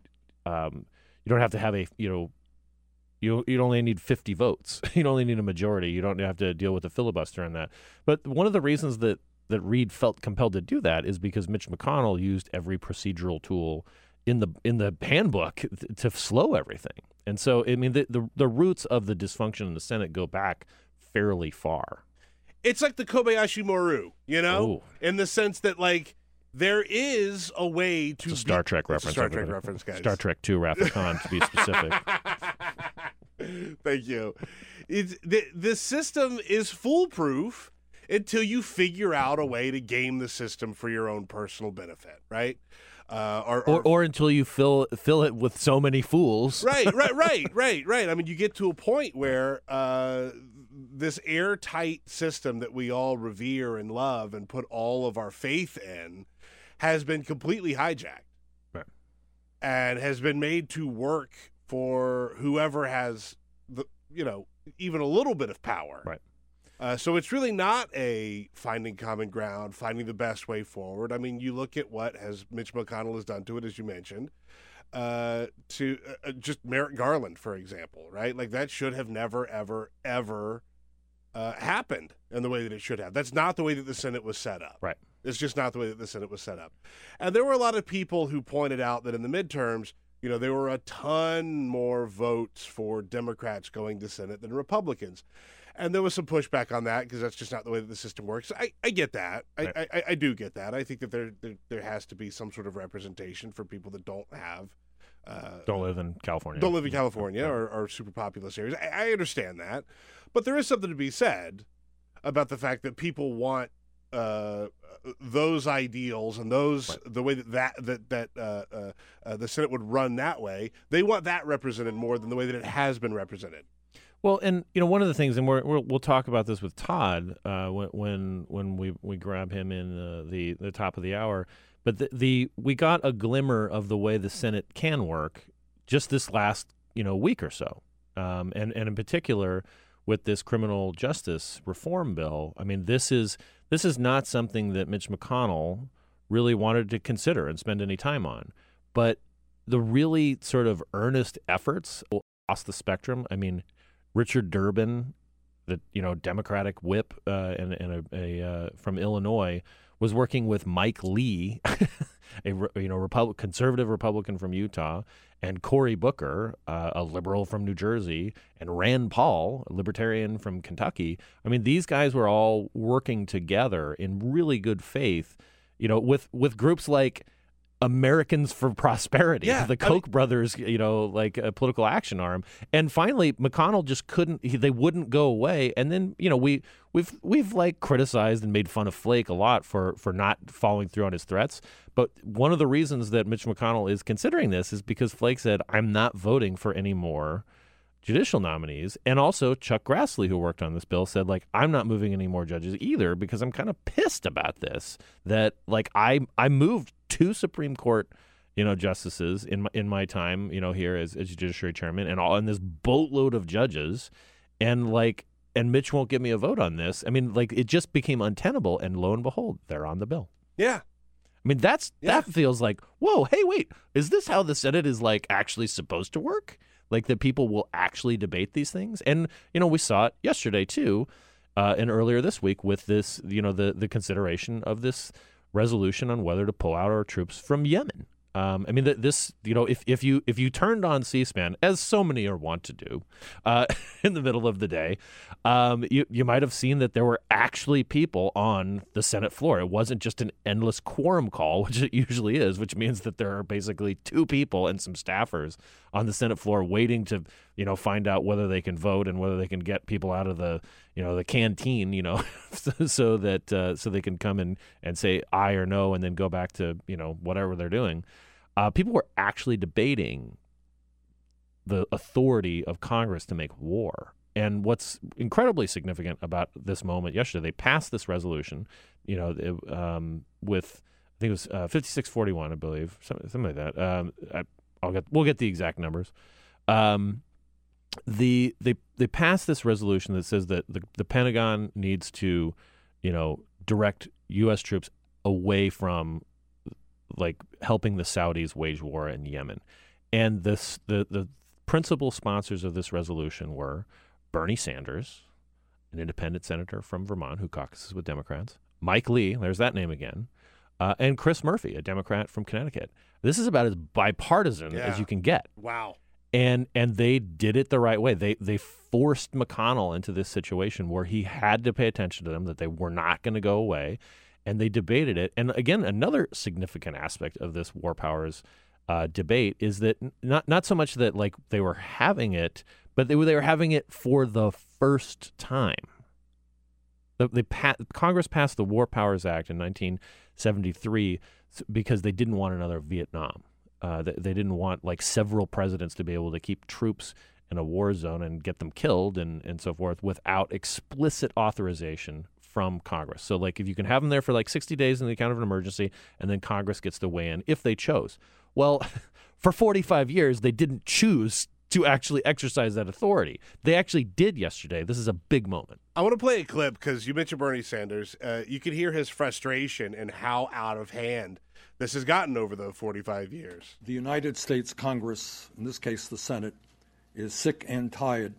um, you don't have to have a you know you you only need 50 votes. You only need a majority. You don't have to deal with the filibuster on that. But one of the reasons that that Reid felt compelled to do that is because Mitch McConnell used every procedural tool in the in the handbook th- to slow everything. And so I mean the the, the roots of the dysfunction in the Senate go back fairly far. It's like the Kobayashi Maru, you know, Ooh. in the sense that like there is a way to It's a Star be- Trek It's a reference. Star Trek everybody. reference, guys. Star Trek 2 Wrath of Khan to be specific. Thank you. It's, the, the system is foolproof until you figure out a way to game the system for your own personal benefit, right? Uh, or, or or until you fill fill it with so many fools. right, right, right, right, right. I mean, you get to a point where uh, this airtight system that we all revere and love and put all of our faith in has been completely hijacked Right. and has been made to work for whoever has the you know even a little bit of power. Right. Uh, so it's really not a finding common ground, finding the best way forward. I mean, you look at what has Mitch McConnell has done to it, as you mentioned. uh, to uh, just Merrick Garland, for example, right? Like that should have never, ever, ever uh, happened in the way that it should have. That's not the way that the Senate was set up. Right. It's just not the way that the Senate was set up. And there were a lot of people who pointed out that in the midterms, you know, there were a ton more votes for Democrats going to Senate than Republicans. And there was some pushback on that because that's just not the way that the system works. I, I get that. I, Right. I, I do get that. I think that there, there there has to be some sort of representation for people that don't have uh, Don't live in California. don't live in California or, or super populous areas. I, I understand that, but there is something to be said about the fact that people want uh, those ideals and those the way that that that, that uh, uh, uh, the Senate would run that way. They want that represented more than the way that it has been represented. Well, and you know, one of the things, and we're, we're, we'll talk about this with Todd uh, when when when we we grab him in the the top of the hour. But the, the we got a glimmer of the way the Senate can work just this last you know week or so, um, and and in particular with this criminal justice reform bill. I mean, this is this is not something that Mitch McConnell really wanted to consider and spend any time on, but the really sort of earnest efforts across the spectrum. I mean, Richard Durbin, the you know Democratic whip uh, and, and a, a uh, from Illinois, was working with Mike Lee, a you know Republic, conservative Republican from Utah, and Cory Booker, uh, a liberal from New Jersey, and Rand Paul, a libertarian from Kentucky. I mean, these guys were all working together in really good faith. You know, with with groups like Americans for Prosperity, Yeah, the I mean- Koch brothers, you know, like a political action arm. And finally, McConnell just couldn't; he, they wouldn't go away. And then, you know, we we've we've like criticized and made fun of Flake a lot for for not following through on his threats. But one of the reasons that Mitch McConnell is considering this is because Flake said, "I'm not voting for any more." judicial nominees and also Chuck Grassley who worked on this bill said like I'm not moving any more judges either because I'm kind of pissed about this that like I I moved two Supreme Court you know justices in my, in my time you know here as, as judiciary chairman and all and this boatload of judges. And like and Mitch won't give me a vote on this. I mean like it just became untenable. And lo and behold they're on the bill. Yeah, I mean that's Yeah. that feels like whoa hey wait is this how the Senate is like actually supposed to work? Like that people will actually debate these things? And you know we saw it yesterday too uh, and earlier this week with this you know the the consideration of this resolution on whether to pull out our troops from Yemen. Um, I mean, th- this you know, if if you if you turned on C-SPAN, as so many are wont to do, uh, in the middle of the day, um, you you might have seen that there were actually people on the Senate floor. It wasn't just an endless quorum call, which it usually is, which means that there are basically two people and some staffers on the Senate floor waiting to you know find out whether they can vote and whether they can get people out of the you know the canteen you know so, that uh, so they can come in and say aye or no and then go back to you know whatever they're doing. Uh, people were actually debating the authority of Congress to make war. And what's incredibly significant about this moment yesterday, they passed this resolution, you know, it, um, with I think it was uh, 5641, I believe, something, something like that. Um, I, I'll get we'll get the exact numbers. Um, the they they passed this resolution that says that the, the Pentagon needs to, you know, direct U.S. troops away from like helping the Saudis wage war in Yemen, and this the the principal sponsors of this resolution were Bernie Sanders, an independent senator from Vermont who caucuses with Democrats, Mike Lee, there's that name again, uh, and Chris Murphy, a Democrat from Connecticut. This is about as bipartisan Yeah. as you can get wow. And and they did it the right way. They they forced McConnell into this situation where he had to pay attention to them that they were not going to go away, and they debated it. And again, another significant aspect of this war powers uh, debate is that not not so much that like they were having it, but they were they were having it for the first time. The, they pa- Congress passed the War Powers Act in 1973 because they didn't want another Vietnam. Uh, they, didn't want like several presidents to be able to keep troops in a war zone and get them killed and, and so forth without explicit authorization from Congress. So, like, if you can have them there for like 60 days in the account of an emergency, and then Congress gets to weigh in if they chose. Well, for 45 years, they didn't choose to actually exercise that authority. They actually did yesterday. This is a big moment. I want to play a clip because you mentioned Bernie Sanders. Uh, you can hear his frustration and how out of hand this has gotten over the 45 years. The United States Congress, in this case the Senate, is sick and tired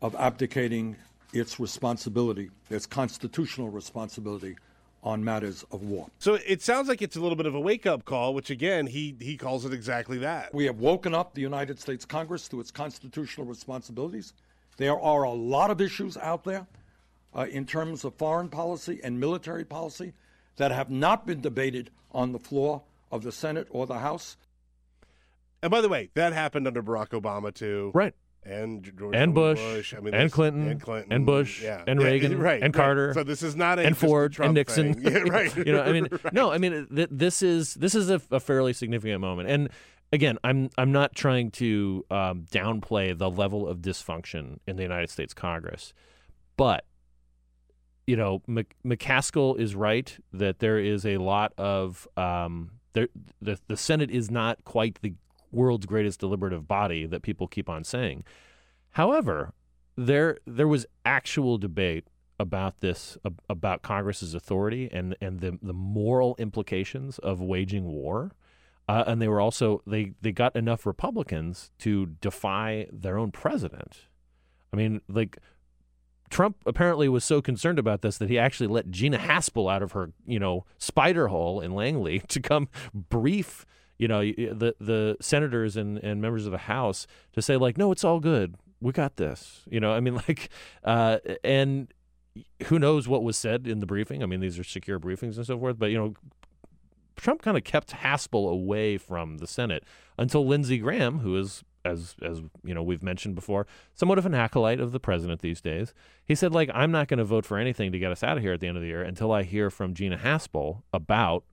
of abdicating its responsibility, its constitutional responsibility on matters of war. So it sounds like it's a little bit of a wake up call, which again, he, he calls it exactly that. We have woken up the United States Congress to its constitutional responsibilities. There are a lot of issues out there uh, in terms of foreign policy and military policy that have not been debated on the floor of the Senate or the House. And by the way, that happened under Barack Obama too. Right. And George and W. Bush, I mean, and Clinton, and Clinton, and Bush, yeah. and Yeah, Reagan, right, and right. Carter, So this is not a and just a Ford, Trump and Nixon. Yeah, right. you know, I mean, Right. no, I mean, th- this is this is a, a fairly significant moment, and again, I'm I'm not trying to um, downplay the level of dysfunction in the United States Congress, but you know, Mc, McCaskill is right that there is a lot of um, there. The the Senate is not quite the world's greatest deliberative body that people keep on saying. However, there there was actual debate about this ab- about Congress's authority and and the the moral implications of waging war. Uh, and they were also they they got enough Republicans to defy their own president. I mean, like Trump apparently was so concerned about this that he actually let Gina Haspel out of her, you know, spider hole in Langley to come brief, you know, the the senators and, and members of the House to say like, no, it's all good, we got this. You know, I mean, like, uh, and who knows what was said in the briefing? I mean, these are secure briefings and so forth, but you know, Trump kind of kept Haspel away from the Senate until Lindsey Graham, who is as as you know we've mentioned before, somewhat of an acolyte of the president these days. He said like I'm not going to vote for anything to get us out of here at the end of the year until I hear from Gina Haspel about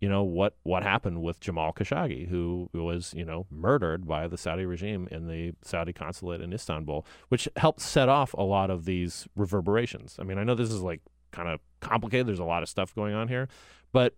you know what what happened with Jamal Khashoggi, who was you know murdered by the Saudi regime in the Saudi consulate in Istanbul, which helped set off a lot of these reverberations. I mean, I know this is like kind of complicated. There's a lot of stuff going on here, but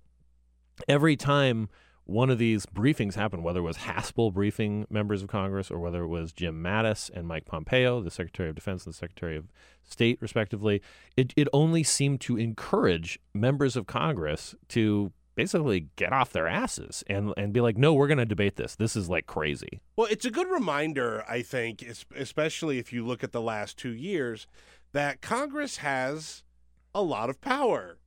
every time one of these briefings happened, whether it was Haspel briefing members of Congress or whether it was Jim Mattis and Mike Pompeo, the Secretary of Defense and the Secretary of State, respectively, it, it only seemed to encourage members of Congress to basically get off their asses and, and be like, no, we're going to debate this. This is like crazy. Well, it's a good reminder, I think, especially if you look at the last two years, that Congress has a lot of power.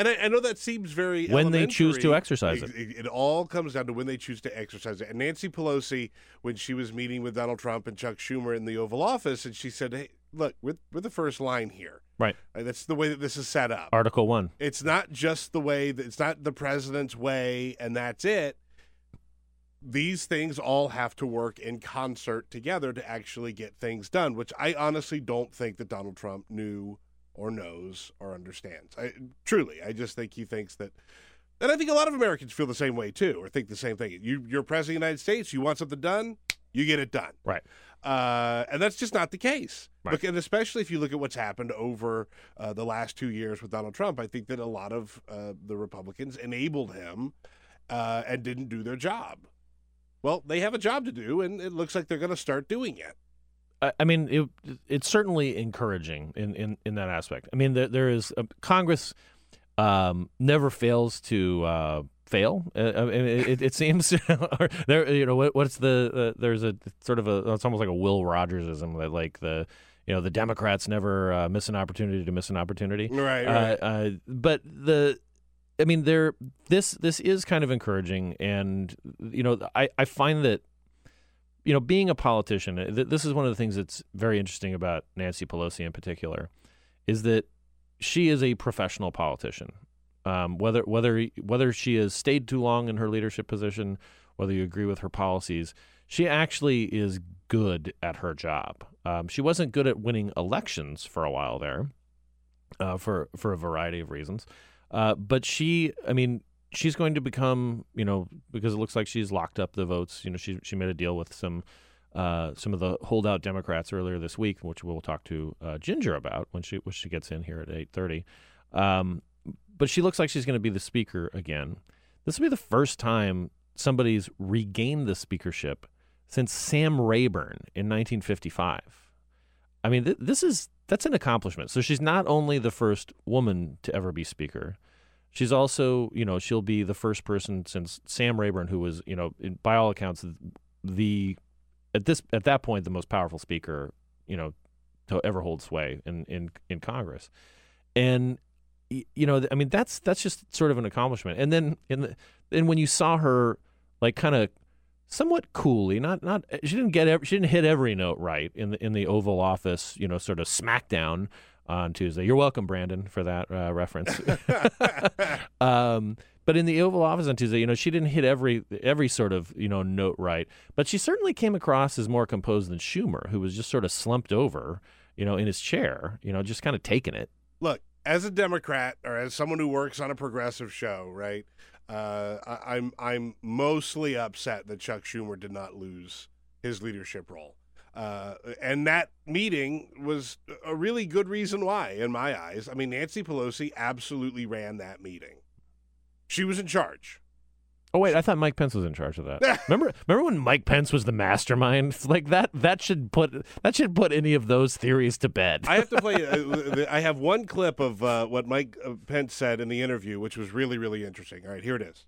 And I, I know that seems very When they choose to exercise it. it. It all comes down to when they choose to exercise it. And Nancy Pelosi, when she was meeting with Donald Trump and Chuck Schumer in the Oval Office, and she said, "Hey, look, we're, we're the first line here. Right. That's the way that this is set up. Article 1. It's not just the way that it's not the president's way and that's it. These things all have to work in concert together to actually get things done, which I honestly don't think that Donald Trump knew or knows or understands. I truly, I just think he thinks that and I think a lot of Americans feel the same way too, or think the same thing. You, you're president of the United States. You want something done, you get it done. Right. Uh, and that's just not the case. Right. Look, and especially if you look at what's happened over uh, the last two years with Donald Trump, I think that a lot of uh, the Republicans enabled him uh, and didn't do their job. Well, they have a job to do, and it looks like they're going to start doing it. I mean, it, it's certainly encouraging in, in, in that aspect. I mean, there, there is a, Congress um, never fails to uh, fail. Uh, I mean, it, it seems or there. You know, what, what's the uh, there's a sort of a it's almost like a Will Rogersism that like the you know the Democrats never uh, miss an opportunity to miss an opportunity. Right, Uh, right. uh, but the I mean, there this this is kind of encouraging, and you know, I I find that you know, being a politician, uh, th- this is one of the things that's very interesting about Nancy Pelosi in particular, is that she is a professional politician. Um, whether whether whether she has stayed too long in her leadership position, whether you agree with her policies, she actually is good at her job. Um, she wasn't good at winning elections for a while there, uh, for for a variety of reasons. Uh, but she, I mean, she's going to become, you know, because it looks like she's locked up the votes. You know, she she made a deal with some uh, some of the holdout Democrats earlier this week, which we'll talk to uh, Ginger about when she when she gets in here at eight thirty. Um, but she looks like she's going to be the speaker again. This will be the first time somebody's regained the speakership since Sam Rayburn in 1955. I mean, th- this is that's an accomplishment. So she's not only the first woman to ever be speaker, She's also, you know, she'll be the first person since Sam Rayburn, who was, you know, in, by all accounts, the at this at that point the most powerful speaker, you know, to ever hold sway in in in Congress, and you know, I mean, that's that's just sort of an accomplishment. And then in the and when you saw her, like, kind of somewhat coolly, not not she didn't get every, she didn't hit every note right in the in the Oval Office, you know, sort of smackdown on Tuesday. You're welcome, Brandon, for that uh, reference. um, but in the Oval Office on Tuesday, you know, she didn't hit every every sort of you know note right, but she certainly came across as more composed than Schumer, who was just sort of slumped over, you know, in his chair, you know, just kind of taking it. Look, as a Democrat or as someone who works on a progressive show, right? Uh, I, I'm I'm mostly upset that Chuck Schumer did not lose his leadership role. Uh, and that meeting was a really good reason why, in my eyes. I mean, Nancy Pelosi absolutely ran that meeting. She was in charge. Oh wait, I thought Mike Pence was in charge of that. remember, remember when Mike Pence was the mastermind? Like that. That should put that should put any of those theories to bed. I have to play. Uh, I have one clip of uh, what Mike uh, Pence said in the interview, which was really, really interesting. All right, here it is.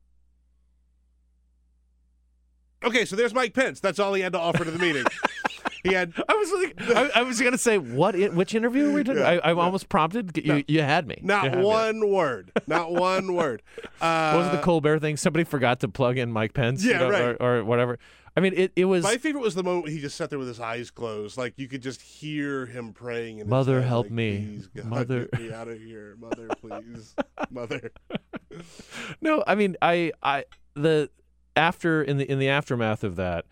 Okay, so there's Mike Pence. That's all he had to offer to the meeting. he had. I was like, I, I was gonna say what? which interview were we talking? Yeah, I, am yeah. almost prompted. You, no, you had me. Not had one me. word. Not one word. Uh, what was the Colbert thing? Somebody forgot to plug in Mike Pence. Yeah, you know, right. Or, or, whatever. I mean, it, it was. My favorite was the moment he just sat there with his eyes closed, like you could just hear him praying. In Mother, head, help like, me. God, Mother, get me out of here. Mother, please. Mother. no, I mean, I, I, the after in the in the aftermath of that,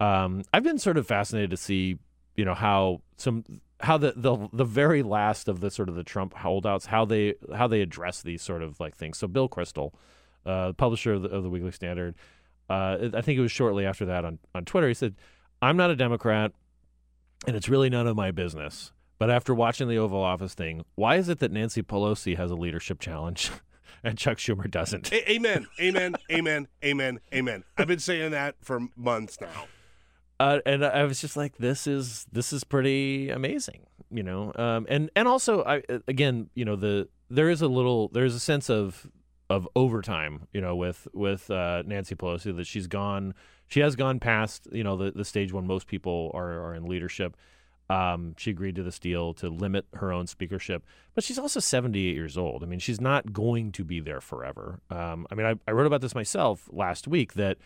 um, I've been sort of fascinated to see you know how some how the, the the very last of the sort of the Trump holdouts how they how they address these sort of like things. So Bill Kristol, uh, publisher of the, of the Weekly Standard, uh, I think it was shortly after that on on Twitter. He said, "I'm not a Democrat, and it's really none of my business." But after watching the Oval Office thing, why is it that Nancy Pelosi has a leadership challenge? and Chuck Schumer doesn't. A- amen. Amen. amen. Amen. Amen. I've been saying that for months now. Uh, and I was just like, this is this is pretty amazing, you know. Um, and and also, I again, you know, the there is a little there's a sense of of overtime, you know, with with uh, Nancy Pelosi that she's gone, she has gone past, you know, the the stage when most people are are in leadership. Um, she agreed to this deal to limit her own speakership, but she's also 78 years old. I mean, she's not going to be there forever. Um, I mean, I, I wrote about this myself last week that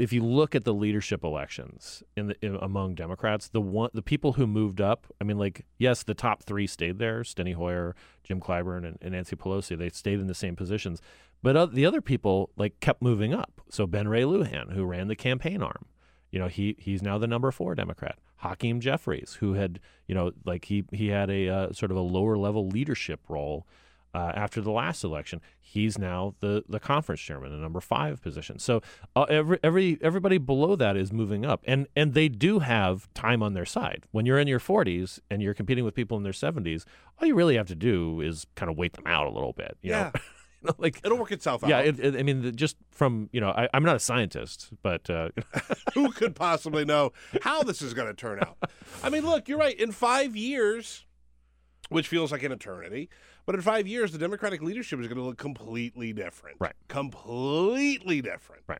if you look at the leadership elections in the in, among Democrats, the one the people who moved up, I mean, like yes, the top three stayed there: Steny Hoyer, Jim Clyburn, and, and Nancy Pelosi. They stayed in the same positions, but uh, the other people like kept moving up. So Ben Ray Lujan, who ran the campaign arm, you know, he he's now the number four Democrat. Hakeem Jeffries, who had you know like he he had a uh, sort of a lower level leadership role uh, after the last election. He's now the the conference chairman, the number five position. So uh, every every everybody below that is moving up, and and they do have time on their side. When you're in your 40s and you're competing with people in their 70s, all you really have to do is kind of wait them out a little bit. You yeah. know? like it'll work itself out. Yeah, it, it, I mean, just from you know, I, am not a scientist, but uh, who could possibly know how this is going to turn out? I mean, look, you're right. In five years, which feels like an eternity, but in five years, the Democratic leadership is going to look completely different. Right. Completely different. Right.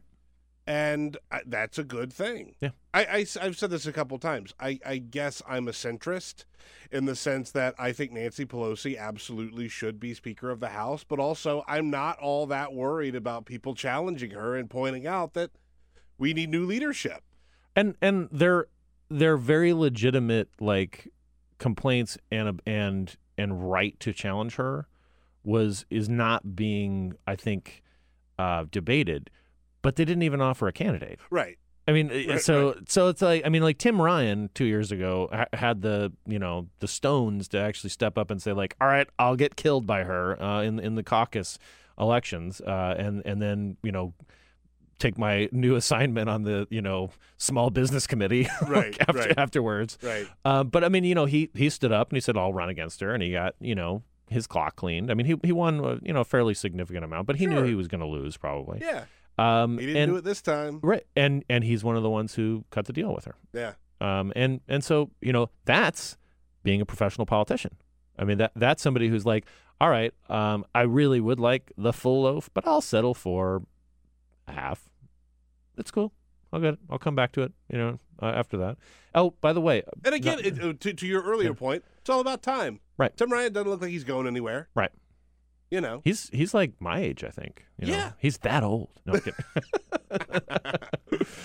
And I, that's a good thing. Yeah. I, I, have said this a couple times. I, I guess I'm a centrist in the sense that I think Nancy Pelosi absolutely should be Speaker of the House, but also I'm not all that worried about people challenging her and pointing out that we need new leadership. And and they're they're very legitimate like complaints and and and right to challenge her was is not being, I think, uh, debated. But they didn't even offer a candidate. Right. I mean, right, so right. so it's like I mean, like Tim Ryan two years ago ha- had the you know the stones to actually step up and say like, all right, I'll get killed by her uh, in in the caucus elections, uh, and and then you know take my new assignment on the you know small business committee right, after, right. afterwards. Right. Uh, but I mean, you know, he he stood up and he said, "I'll run against her," and he got you know his clock cleaned. I mean, he he won a, you know a fairly significant amount, but he sure. knew he was going to lose probably. Yeah. Um, he didn't and, do it this time. Right. And and he's one of the ones who cut the deal with her. Yeah. Um. And and so you know that's being a professional politician. I mean that that's somebody who's like, all right, um, I really would like the full loaf, but I'll settle for half. It's cool. I'll get it. I'll come back to it. You know, uh, after that. Oh, by the way, And again, no- it, uh, to, to your earlier point, it's all about time. Right. Tim Ryan doesn't look like he's going anywhere. right. You know. He's he's like my age, I think. you know? Yeah. he's that old. No I'm kidding.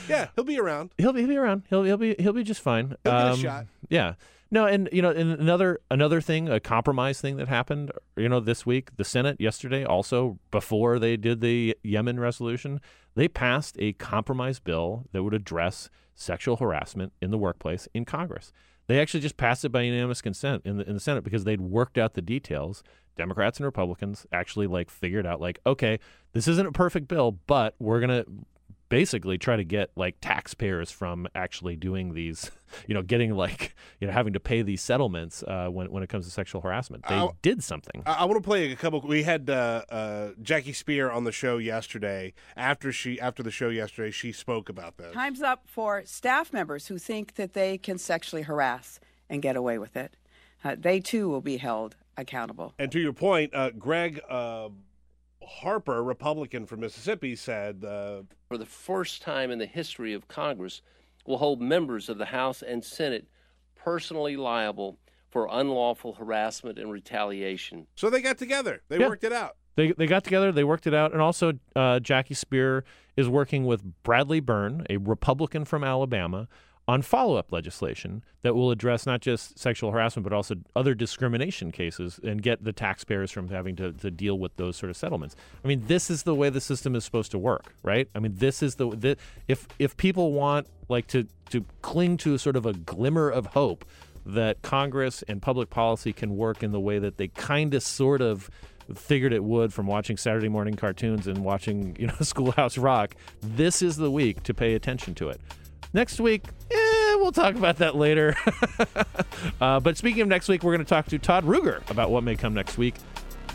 Yeah, he'll be around. he'll be he'll be around. He'll he'll be he'll be just fine. He'll get a Um, shot. Yeah. No, and you know, and another another thing, a compromise thing that happened, you know, this week, the Senate yesterday, also before they did the Yemen resolution, they passed a compromise bill that would address sexual harassment in the workplace in Congress. They actually just passed it by unanimous consent in the in the Senate because they'd worked out the details. Democrats and Republicans actually like figured out like, okay, this isn't a perfect bill, but we're gonna basically try to get like taxpayers from actually doing these, you know, getting like, you know, having to pay these settlements uh, when when it comes to sexual harassment. They I'll- did something. I, I want to play a couple. We had uh, uh, Jackie Speier on the show yesterday. After she after the show yesterday, she spoke about this. Time's up for staff members who think that they can sexually harass and get away with it. Uh, they too will be held accountable. And to your point, uh, Gregg Harper, Republican from Mississippi, said uh, for the first time in the history of Congress, we'll hold members of the House and Senate personally liable for unlawful harassment and retaliation. so. They got together. They Yeah. worked it out. They they got together, they worked it out, and also uh, Jackie Speier is working with Bradley Byrne, a Republican from Alabama, on follow up legislation that will address not just sexual harassment but also other discrimination cases and get the taxpayers from having to, to deal with those sort of settlements. I mean, this is the way the system is supposed to work, right? I mean, this is the, the if if people want like to to cling to sort of a glimmer of hope that Congress and public policy can work in the way that they kind of sort of figured it would from watching Saturday morning cartoons and watching, you know, Schoolhouse Rock. This is the week to pay attention to it. Next week, eh, we'll talk about that later. uh, but speaking of next week, we're going to talk to Todd Ruger about what may come next week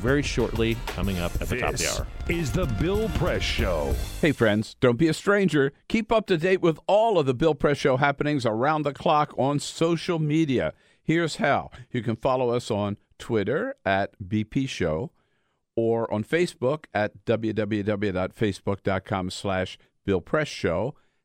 very shortly, coming up at the top of the hour. is the Bill Press Show. Hey, friends, don't be a stranger. Keep up to date with all of the Bill Press Show happenings around the clock on social media. Here's how you can follow us on Twitter at BP Show or on Facebook at www.facebook.com slash Bill Press Show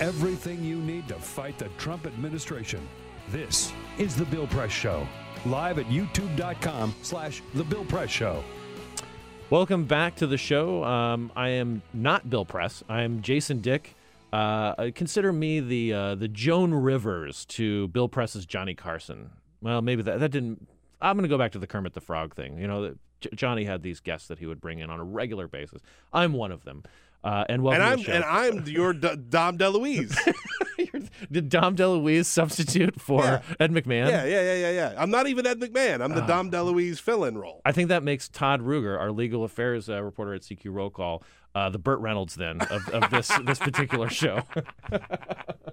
Everything you need to fight the Trump administration. This is the Bill Press Show. Live at youtube.com slash the Bill Press Show. Welcome back to the show. Um, I am not Bill Press. I am Jason Dick. Uh, uh, consider me the uh, the Joan Rivers to Bill Press's Johnny Carson. Well, maybe that that didn't. I'm going to go back to the Kermit the Frog thing. You know, J- Johnny had these guests that he would bring in on a regular basis. I'm one of them. Uh, and welcome and to I'm the show. and I'm your D- Dom DeLuise. Did Dom DeLuise substitute for Yeah. Ed McMahon? yeah, yeah, yeah, yeah, yeah. I'm not even Ed McMahon. I'm the Dom DeLuise fill-in role. I think that makes Todd Ruger, our legal affairs uh, reporter at CQ Roll Call, uh, the Burt Reynolds then of, of this this particular show.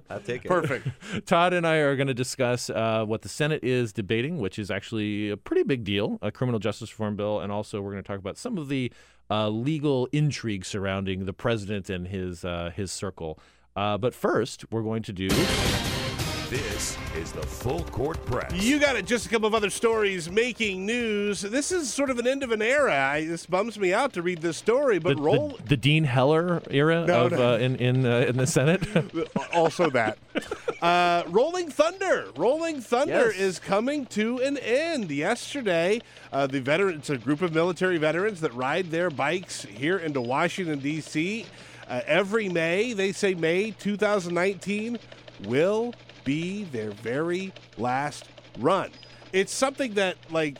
I'll take it. Perfect. Todd and I are going to discuss uh, what the Senate is debating, which is actually a pretty big deal, a criminal justice reform bill, and also we're going to talk about some of the uh, legal intrigue surrounding the president and his uh, his circle. Uh, but first, we're going to do. This is the Full Court Press. You got it. Just a couple of other stories making news. This is sort of an end of an era. I, this bums me out to read this story, but the, roll the, the Dean Heller era No, of no. Uh, in in uh, in the Senate. also that. Uh, Rolling Thunder. Rolling Thunder Yes. is coming to an end. Yesterday, uh, the veteran, it's a group of military veterans that ride their bikes here into Washington, D.C. Uh, every May, they say May 2019 will be their very last run. It's something that, like,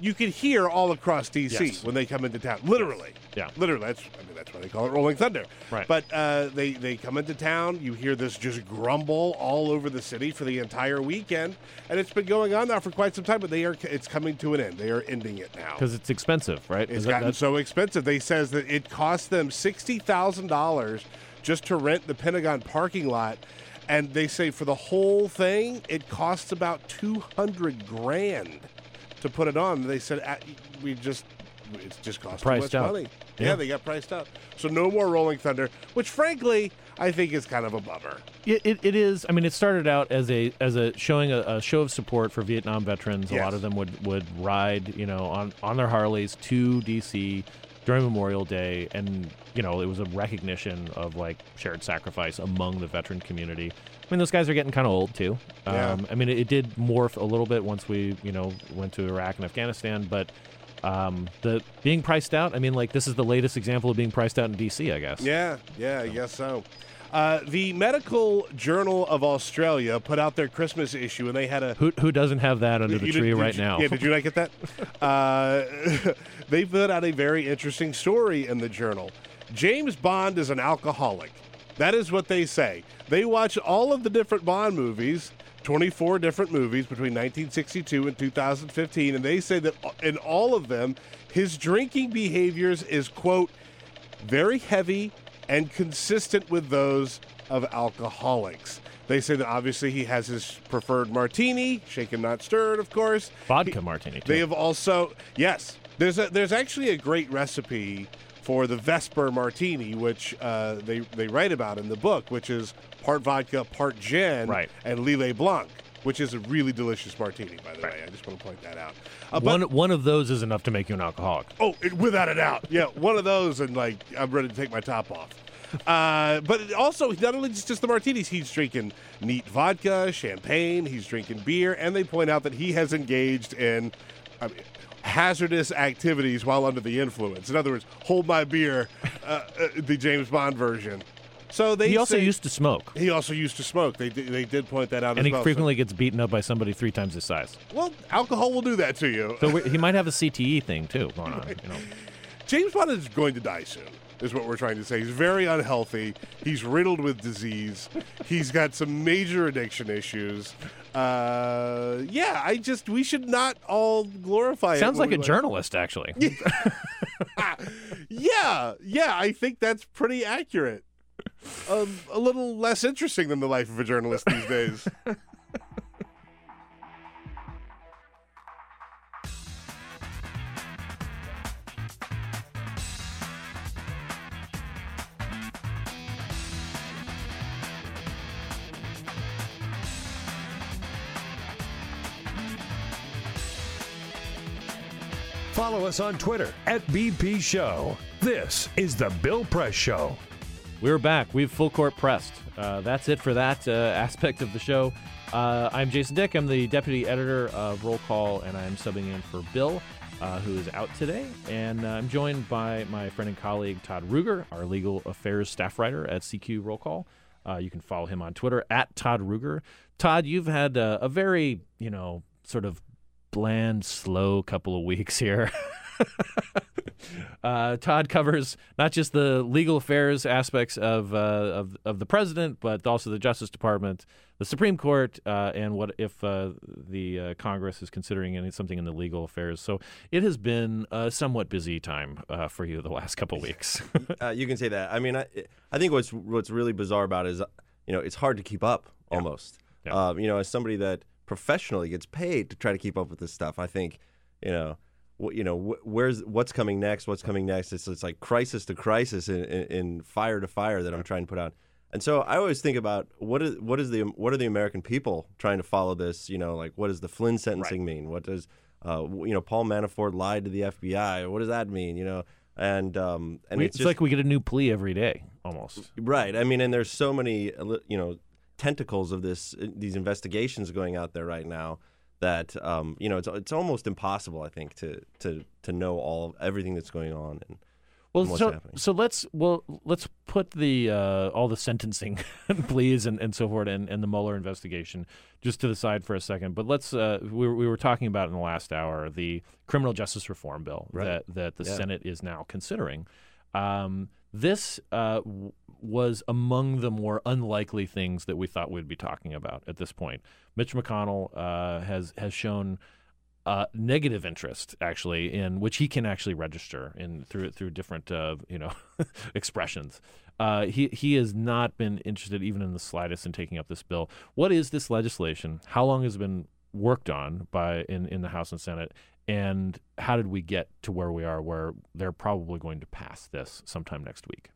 you can hear all across D.C. Yes. when they come into town. Literally. Yeah. literally. That's I mean that's why they call it Rolling Thunder. Right. But uh, they they come into town. You hear this just grumble all over the city for the entire weekend, and it's been going on now for quite some time. But they are it's coming to an end. They are ending it now. Because it's expensive, right? It's Is gotten that's- so expensive. They says that it cost them sixty thousand dollars just to rent the Pentagon parking lot, and they say for the whole thing it costs about two hundred grand to put it on. They said "Ah, we just it's just cost too much money. Yeah. Yeah. they got priced out. So no more Rolling Thunder, which frankly I think is kind of a bummer. It, it, it is. I mean, it started out as a as a showing a, a show of support for Vietnam veterans. A lot of them would, would ride, you know, on, on their Harleys to DC during Memorial Day, and you know, it was a recognition of like shared sacrifice among the veteran community. I mean, those guys are getting kind of old too. Yeah. Um, I mean, it, it did morph a little bit once we, you know, went to Iraq and Afghanistan, but. Um, the being priced out. I mean, like this is the latest example of being priced out in DC. I guess. Yeah, yeah, I guess so. Uh, the Medical Journal of Australia put out their Christmas issue, and they had a Who who doesn't have that under the You tree did- did right you- now? Yeah, did you not get that? uh, they put out a very interesting story in the journal. James Bond is an alcoholic. That is what they say. They watch all of the different Bond movies, 24 different movies between 1962 and 2015, and they say that in all of them, his drinking behaviors is, quote, very heavy and consistent with those of alcoholics. They say that obviously he has his preferred martini, shaken not stirred, of course. Vodka martini. Too. They have also yes. There's a there's actually a great recipe for the Vesper martini, which uh, they they write about in the book, which is part vodka, part gin, Right. and Lillet Blanc, which is a really delicious martini. By the way, I just want to point that out. Uh, but- one one of those is enough to make you an alcoholic. Oh, it, without a doubt. Yeah, one of those, and like I'm ready to take my top off. Uh, but also, not only just, just the martinis, he's drinking neat vodka, champagne, he's drinking beer, and they point out that he has engaged in I mean, hazardous activities while under the influence. In other words, hold my beer, uh, uh, the James Bond version. So they He also say- used to smoke, he also used to smoke. They did, they did point that out and as he well. So- frequently gets beaten up by somebody three times his size. well, alcohol will do that to you. So he might have a CTE thing too going on. You know, James Bond is going to die soon, is what we're trying to say. He's very unhealthy. He's riddled with disease. He's got some major addiction issues. Uh, yeah, I just we should not all glorify. sounds like a we journalist actually. Yeah, yeah, I think that's pretty accurate. Um, a little less interesting than the life of a journalist these days. Follow us on Twitter at BP Show. This is The Bill Press Show. We're back. We've full court pressed. Uh, that's it for that uh, aspect of the show. Uh, I'm Jason Dick. I'm the deputy editor of Roll Call, and I'm subbing in for Bill, uh, who is out today. And uh, I'm joined by my friend and colleague Todd Ruger, our legal affairs staff writer at CQ Roll Call. Uh, you can follow him on Twitter at Todd Ruger. Todd, you've had a very, you know, sort of bland, slow couple of weeks here. uh, Todd covers not just the legal affairs aspects of, uh, of of the president, but also the Justice Department, the Supreme Court, uh, and what if uh, the uh, Congress is considering any, something in the legal affairs. So it has been a somewhat busy time uh, for you the last couple weeks. Uh, you can say that. I mean, I, I think what's what's really bizarre about it is, you know, it's hard to keep up almost. Yeah. Um, you know, as somebody that professionally gets paid to try to keep up with this stuff, I think, you know, you know, where's what's coming next? What's coming next? It's it's like crisis to crisis and, and, and fire to fire that I'm trying to put out. And so I always think about what is what is the what are the American people trying to follow this? You know, like what does the Flynn sentencing mean? What does uh, you know Paul Manafort lied to the FBI? What does that mean? You know, and um, and We- it's, it's just, like we get a new plea every day, almost. Right. I mean, and there's so many, uh, you know, tentacles of this, uh, these investigations going out there right now that, um, you know, it's it's almost impossible, I think, to to to know all everything that's going on. And Well, what's so happening. so let's well let's put the uh, all the sentencing pleas and, and so forth and, and the Mueller investigation just to the side for a second. But let's uh, we, were- we were talking about in the last hour the criminal justice reform bill Right. that that the Yeah. Senate is now considering. Um, this uh, w- was among the more unlikely things that we thought we'd be talking about at this point. Mitch McConnell uh, has has shown uh, negative interest actually in which he can actually register in through through different uh, you know expressions. Uh, he he has not been interested even in the slightest in taking up this bill. What is this legislation? How long has it been worked on by in, in the House and Senate? And how did we get to where we are, where they're probably going to pass this sometime next week?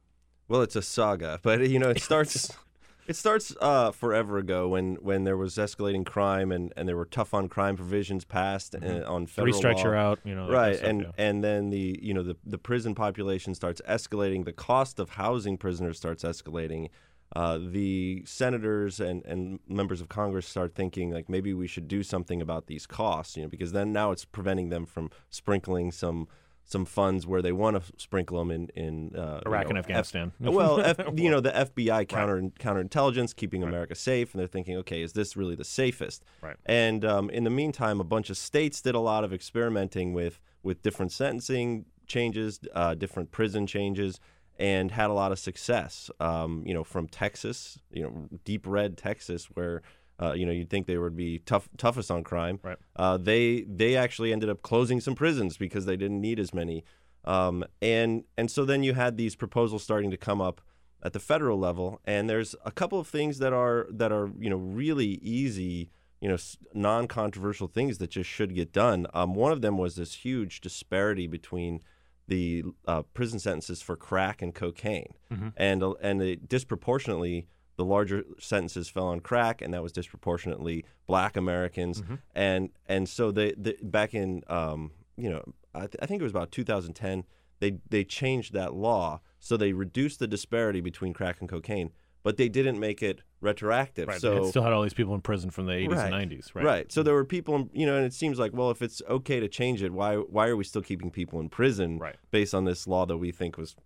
Well, it's a saga, but you know it starts. it starts uh, forever ago when, when there was escalating crime and, and there were tough on crime provisions passed uh, on Mm-hmm. Three federal strikes law. out, you know, that kind of right? stuff, and yeah. and then the you know the the prison population starts escalating. The cost of housing prisoners starts escalating. Uh, the senators and, and members of Congress start thinking like maybe we should do something about these costs, you know, because then now it's preventing them from sprinkling some some funds where they want to sprinkle them in in uh, you Iraq know, and F- Afghanistan. well, F, you know the FBI counter counterintelligence keeping America safe, and they're thinking, okay, is this really the safest? Right. And um, in the meantime, a bunch of states did a lot of experimenting with with different sentencing changes, uh, different prison changes, and had a lot of success. Um, you know, from Texas, you know, deep red Texas, where uh, you know you'd think they would be tough, toughest on crime. Right. Uh, they they actually ended up closing some prisons because they didn't need as many. Um, and and so then you had these proposals starting to come up at the federal level, and there's a couple of things that are that are you know really easy, you know, non-controversial things that just should get done. Um, one of them was this huge disparity between the uh, prison sentences for crack and cocaine, and uh, and it disproportionately the larger sentences fell on crack, and that was disproportionately Black Americans, and and so they, the back in um, you know I, th- I think it was about 2010 they they changed that law so they reduced the disparity between crack and cocaine, but they didn't make it retroactive. Right. So it still had all these people in prison from the 80s Right. and 90s. Right. Right. So there were people, you know, and it seems like, well, if it's okay to change it, why why are we still keeping people in prison Right. based on this law that we think was,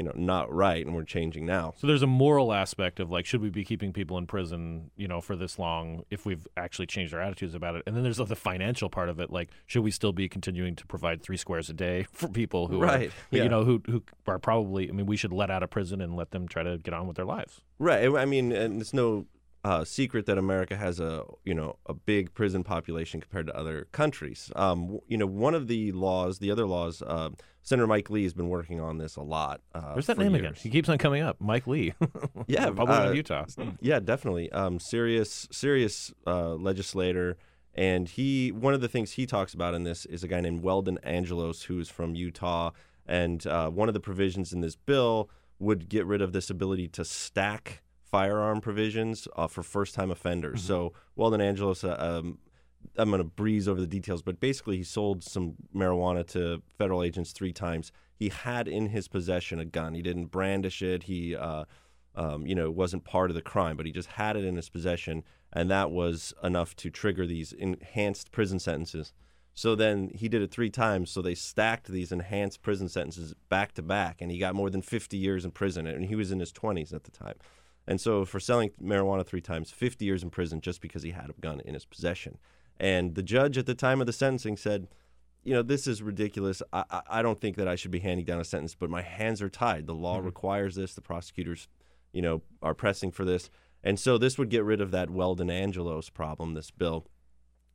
you know, not right, and we're changing now? So there's a moral aspect of like, should we be keeping people in prison, you know, for this long if we've actually changed our attitudes about it? And then there's the financial part of it, like, should we still be continuing to provide three squares a day for people who Right, are, yeah. you know, who who are probably, I mean, we should let out of prison and let them try to get on with their lives. Right. I mean, and it's no uh, secret that America has a you know a big prison population compared to other countries. Um, you know, one of the laws, the other laws, uh, Senator Mike Lee has been working on this a lot. Uh, Where's that name years. again? He keeps on coming up. Mike Lee. Yeah, Republican uh, of Utah. Yeah, definitely. Um, serious, serious uh, legislator, and he. One of the things he talks about in this is a guy named Weldon Angelos, who is from Utah, and uh, one of the provisions in this bill would get rid of this ability to stack firearm provisions uh, for first-time offenders. So Weldon Angelos. Uh, um, I'm going to breeze over the details, but basically, he sold some marijuana to federal agents three times. He had in his possession a gun. He didn't brandish it. He, uh, um, you know, wasn't part of the crime, but he just had it in his possession, and that was enough to trigger these enhanced prison sentences. So then he did it three times. So they stacked these enhanced prison sentences back to back, and he got more than 50 years in prison, and he was in his 20s at the time. And so for selling marijuana three times, 50 years in prison just because he had a gun in his possession. And the judge at the time of the sentencing said, you know, this is ridiculous. I, I, I don't think that I should be handing down a sentence, but my hands are tied. The law requires this. The prosecutors, you know, are pressing for this. And so this would get rid of that Weldon Angelos problem, this bill.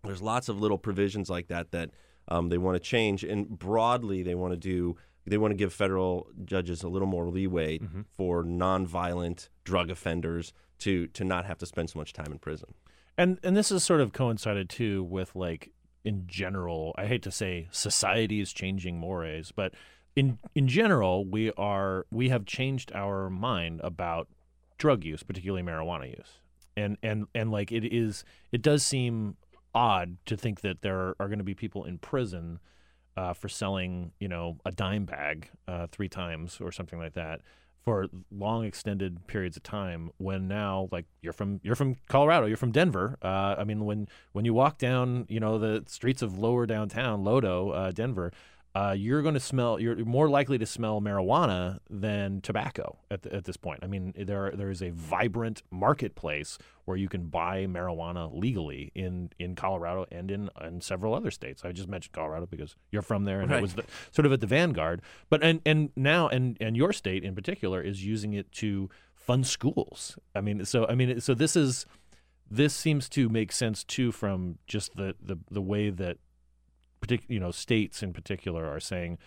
There's lots of little provisions like that that um, they want to change. And broadly, they want to do, they want to give federal judges a little more leeway mm-hmm. for nonviolent drug offenders to, to not have to spend so much time in prison. And and this is sort of coincided too with like in general, I hate to say society is changing mores, but in in general, we are we have changed our mind about drug use, particularly marijuana use. And and and like it is it does seem odd to think that there are going to be people in prison uh, for selling, you know, a dime bag uh, three times or something like that for long extended periods of time when now like you're from you're from Colorado you're from Denver uh, I mean when when you walk down you know the streets of lower downtown Lodo uh, Denver uh, you're going to smell. You're more likely to smell marijuana than tobacco at, the, at this point. I mean, there there is a vibrant marketplace where you can buy marijuana legally in, in Colorado and in, in several other states. I just mentioned Colorado because you're from there and Right. it was the, sort of at the vanguard. But and and now and and your state in particular is using it to fund schools. I mean, so I mean, so this is this seems to make sense too from just the the, the way that partic- you know states in particular are saying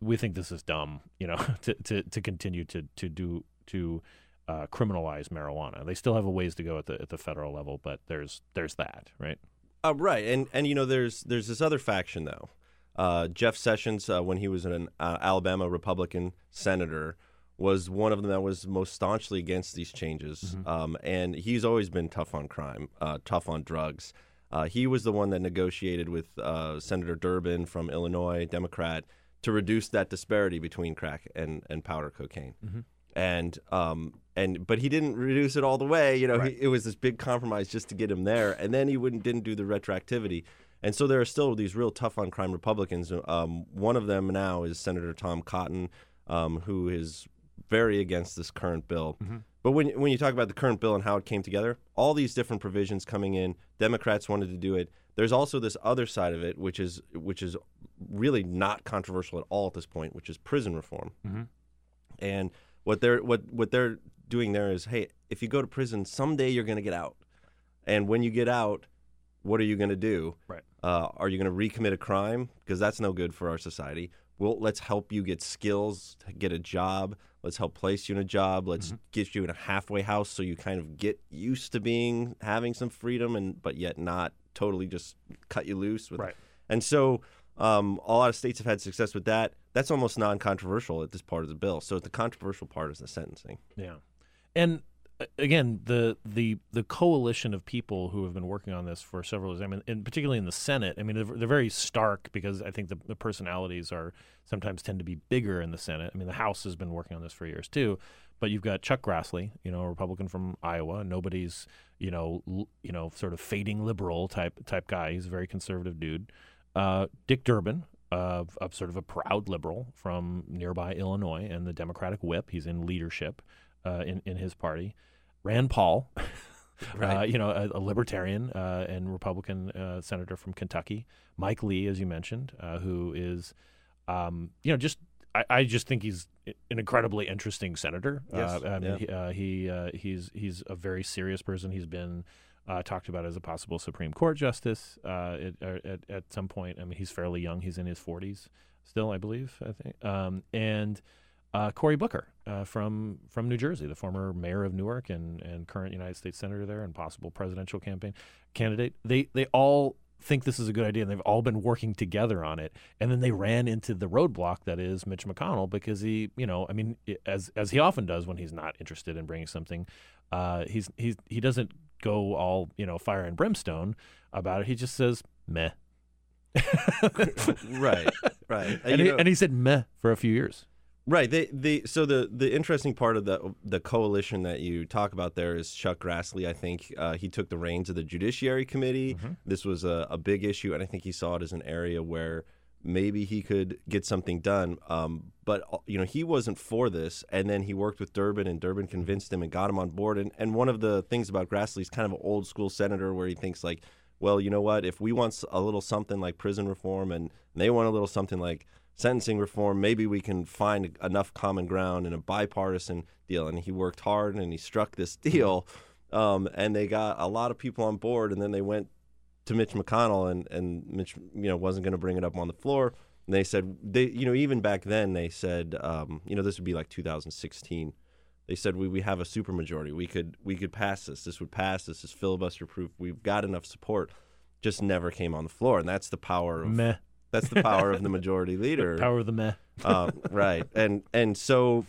we think this is dumb you know to, to, to continue to to do to uh, criminalize marijuana they still have a ways to go at the at the federal level but there's there's that right Uh, right, and and you know, there's there's this other faction though. Uh, Jeff Sessions, uh, when he was an uh, Alabama Republican senator, was one of them that was most staunchly against these changes. Um, and he's always been tough on crime, uh, tough on drugs. Uh, he was the one that negotiated with uh, Senator Durbin from Illinois, Democrat, to reduce that disparity between crack and, and powder cocaine. And um and but he didn't reduce it all the way. You know, he, it was this big compromise just to get him there, and then he wouldn't didn't do the retroactivity. And so there are still these real tough on crime Republicans. Um, one of them now is Senator Tom Cotton, um, who is very against this current bill. But when when you talk about the current bill and how it came together, all these different provisions coming in, Democrats wanted to do it. There's also this other side of it, which is which is really not controversial at all at this point, which is prison reform. And what they're what what they're doing there is, hey, if you go to prison, someday you're going to get out. And when you get out, what are you going to do? Right. Uh, are you going to recommit a crime? Because that's no good for our society. Well, let's help you get skills, get a job. Let's help place you in a job. Let's get you in a halfway house so you kind of get used to being having some freedom and but yet not totally just cut you loose. With, Right. And so um, a lot of states have had success with that. That's almost non-controversial at this part of the bill. So the controversial part is the sentencing. Yeah, and uh, again, the the the coalition of people who have been working on this for several years. I mean, and particularly in the Senate. I mean, they're, they're very stark because I think the, the personalities are sometimes tend to be bigger in the Senate. I mean, the House has been working on this for years too. But you've got Chuck Grassley, you know, a Republican from Iowa. Nobody's, you know, l- you know, sort of fading liberal type type guy. He's a very conservative dude. Uh, Dick Durbin, of, of sort of a proud liberal from nearby Illinois and the Democratic whip. He's in leadership uh, in, in his party. Rand Paul, uh, you know, a, a libertarian uh, and Republican uh, senator from Kentucky. Mike Lee, as you mentioned, uh, who is, um, you know, just I, I just think he's an incredibly interesting senator. Yes, Uh, I mean, yeah. he, uh, he uh, he's he's a very serious person. He's been uh, talked about as a possible Supreme Court justice uh, at, at at some point. I mean, he's fairly young. He's in his 40s still, I believe. I think. Um, and uh, Cory Booker uh, from from New Jersey, the former mayor of Newark and, and current United States senator there, and possible presidential campaign candidate. They they all think this is a good idea, and they've all been working together on it. And then they ran into the roadblock that is Mitch McConnell because he, you know, I mean, as as he often does when he's not interested in bringing something, uh, he's he's he doesn't go all you know fire and brimstone about it. He just says meh. right, right. and, you he, know- and he said meh for a few years. Right. They, the so the the interesting part of the the coalition that you talk about there is Chuck Grassley. I think uh, he took the reins of the Judiciary Committee. This was a, a big issue, and I think he saw it as an area where maybe he could get something done. Um, but uh, you know, he wasn't for this, and then he worked with Durbin, and Durbin convinced him and got him on board. And and one of the things about Grassley is kind of an old school senator where he thinks like, well, you know what? If we want a little something like prison reform, and they want a little something like sentencing reform, maybe we can find enough common ground in a bipartisan deal. And he worked hard, and he struck this deal. Um, and they got a lot of people on board, and then they went to Mitch McConnell, and and Mitch, you know, wasn't going to bring it up on the floor. And they said they, you know, even back then they said, um, you know, this would be like 2016. They said we, we have a supermajority. We could we could pass this. This would pass. This is filibuster proof. We've got enough support. Just never came on the floor, and that's the power of Meh. that's the power of the majority leader. Power of the meh. um, right, and and so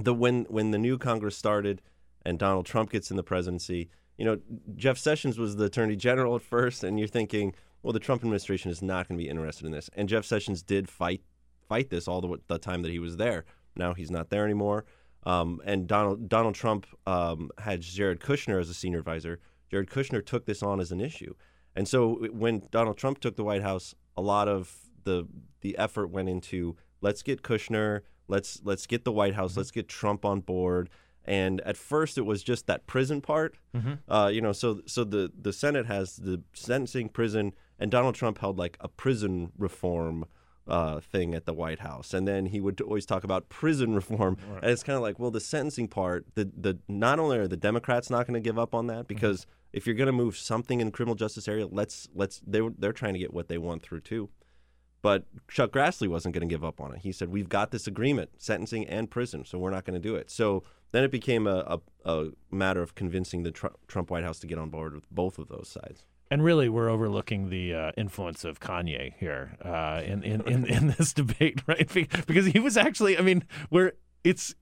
the when when the new Congress started and Donald Trump gets in the presidency, you know, Jeff Sessions was the Attorney General at first, and you're thinking, well, the Trump administration is not going to be interested in this, and Jeff Sessions did fight fight this all the, the time that he was there. Now he's not there anymore. Um, and Donald Donald Trump um, had Jared Kushner as a senior advisor. Jared Kushner took this on as an issue, and so when Donald Trump took the White House, a lot of the the effort went into let's get Kushner, let's let's get the White House, Mm-hmm. let's get Trump on board. And at first, it was just that prison part, Mm-hmm. uh, you know. So so the the Senate has the sentencing, prison, and Donald Trump held like a prison reform uh, thing at the White House, and then he would always talk about prison reform, and it's kind of like, well, the sentencing part, the the not only are the Democrats not going to give up on that because if you're going to move something in the criminal justice area, let's let's they they're trying to get what they want through too. But Chuck Grassley wasn't going to give up on it. He said, "We've got this agreement, sentencing and prison, so we're not going to do it." So then it became a, a, a matter of convincing the Tr- Trump White House to get on board with both of those sides. And really, we're overlooking the uh, influence of Kanye here uh, in, in, in, in this debate, right? Because he was actually, I mean, we're it's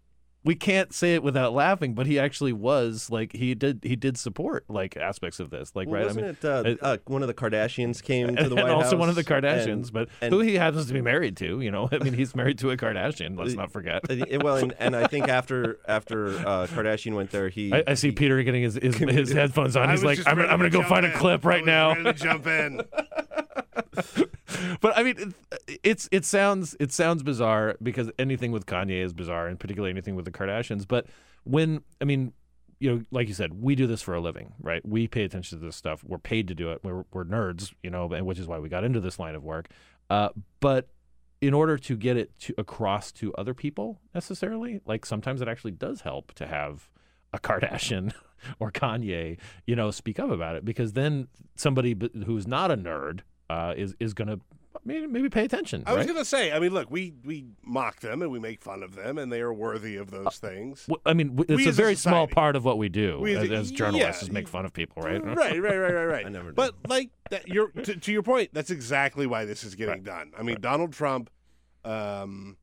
we can't say it without laughing, but he actually was like he did he did support like aspects of this, like Well, right? Wasn't I mean, it uh, uh, one of the Kardashians came to the and White House? also one of the and- Kardashians, but and- who he happens to be married to. You know, I mean, he's married to a Kardashian. Let's not forget. Uh, well, and, and I think after after uh, Kardashian went there, he I, I see Peter getting his his, his headphones on. I He's like, I'm, I'm going to go jump find a in. clip I right was now. ready to jump in. but I mean, it- it's it sounds it sounds bizarre because anything with Kanye is bizarre, and particularly anything with the Kardashians. But when I mean, you know, like you said, we do this for a living, right? We pay attention to this stuff. We're paid to do it. We're we're nerds, you know, and which is why we got into this line of work. Uh, but in order to get it to across to other people necessarily, like sometimes it actually does help to have a Kardashian or Kanye, you know, speak up about it because then somebody who's not a nerd uh, is is going to maybe, maybe pay attention. I was going to say, I mean, look, we we mock them and we make fun of them, and they are worthy of those things. W- I mean, w- We it's a as a very small part of what we do We as as, journalists yeah, is make fun of people, right? Right, right, right, right, right. I never did. But like that, you're to, to your point. That's exactly why this is getting done. I mean, Donald Trump. Um,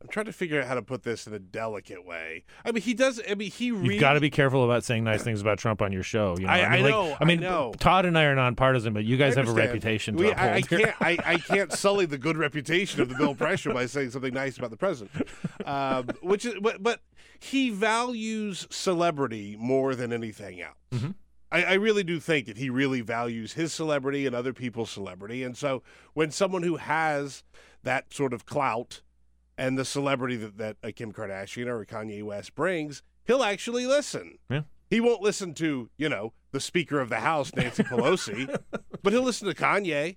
I'm trying to figure out how to put this in a delicate way. I mean, he does. I mean, he really. You've got to be careful about saying nice things about Trump on your show. You know? I- I mean, like- know, I mean, I know. Todd and I are nonpartisan, but you guys have a reputation to We- uphold. I, I can't. I, I can't sully the good reputation of the Bill Press show by saying something nice about the president, um, which is. But, but he values celebrity more than anything else. Mm-hmm. I, I really do think that he really values his celebrity and other people's celebrity, and so when someone who has that sort of clout and the celebrity that, that a Kim Kardashian or a Kanye West brings, he'll actually listen. Yeah. He won't listen to, you know, the Speaker of the House, Nancy Pelosi, but he'll listen to Kanye.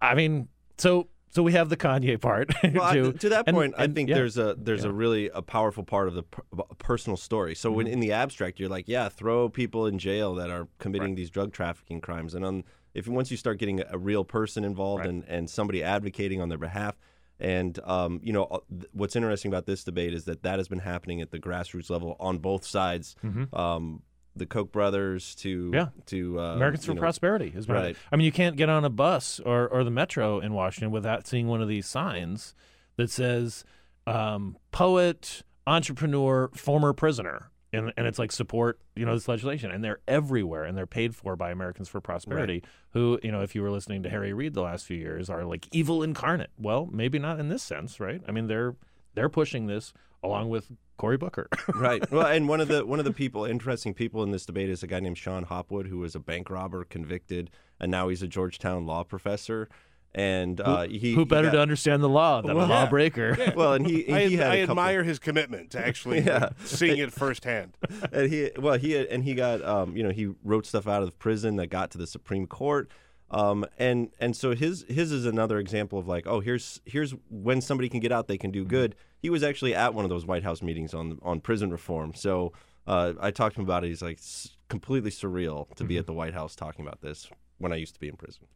I mean, so so we have the Kanye part. Well, I- to that And- point, I think yeah. there's a there's Yeah. a really a powerful part of the per, personal story. So Mm-hmm. when in the abstract, you're like, yeah, throw people in jail that are committing these drug trafficking crimes, and on if once you start getting a real person involved Right. and and somebody advocating on their behalf. And um, you know uh, th- what's interesting about this debate is that that has been happening at the grassroots level on both sides. Um, the Koch brothers to Mm-hmm. Yeah. to uh, Americans for know, Prosperity is right. right. I mean, you can't get on a bus or, or the metro in Washington without seeing one of these signs that says um, poet, entrepreneur, former prisoner. And, and it's like support, you know, this legislation, and they're everywhere, and they're paid for by Americans for Prosperity, who, you know, if you were listening to Harry Reid the last few years, are like evil incarnate. Well, maybe not in this sense, right? I mean, they're they're pushing this along with Cory Booker. right. Well, and one of the one of the people, interesting people in this debate is a guy named Shon Hopwood, who was a bank robber convicted, and now he's a Georgetown law professor. And uh, he who better he to understand the law than Well, a yeah. lawbreaker? Well, and he I, he had I a couple- admire his commitment to actually Yeah. seeing it firsthand. and he well he and he got um, you know he wrote stuff out of prison that got to the Supreme Court. Um, and and so his his is another example of like oh here's here's when somebody can get out they can do good. He was actually at one of those White House meetings on on prison reform. So uh, I talked to him about it. He's like "It's completely surreal to be at the White House talking about this when I used to be in prison.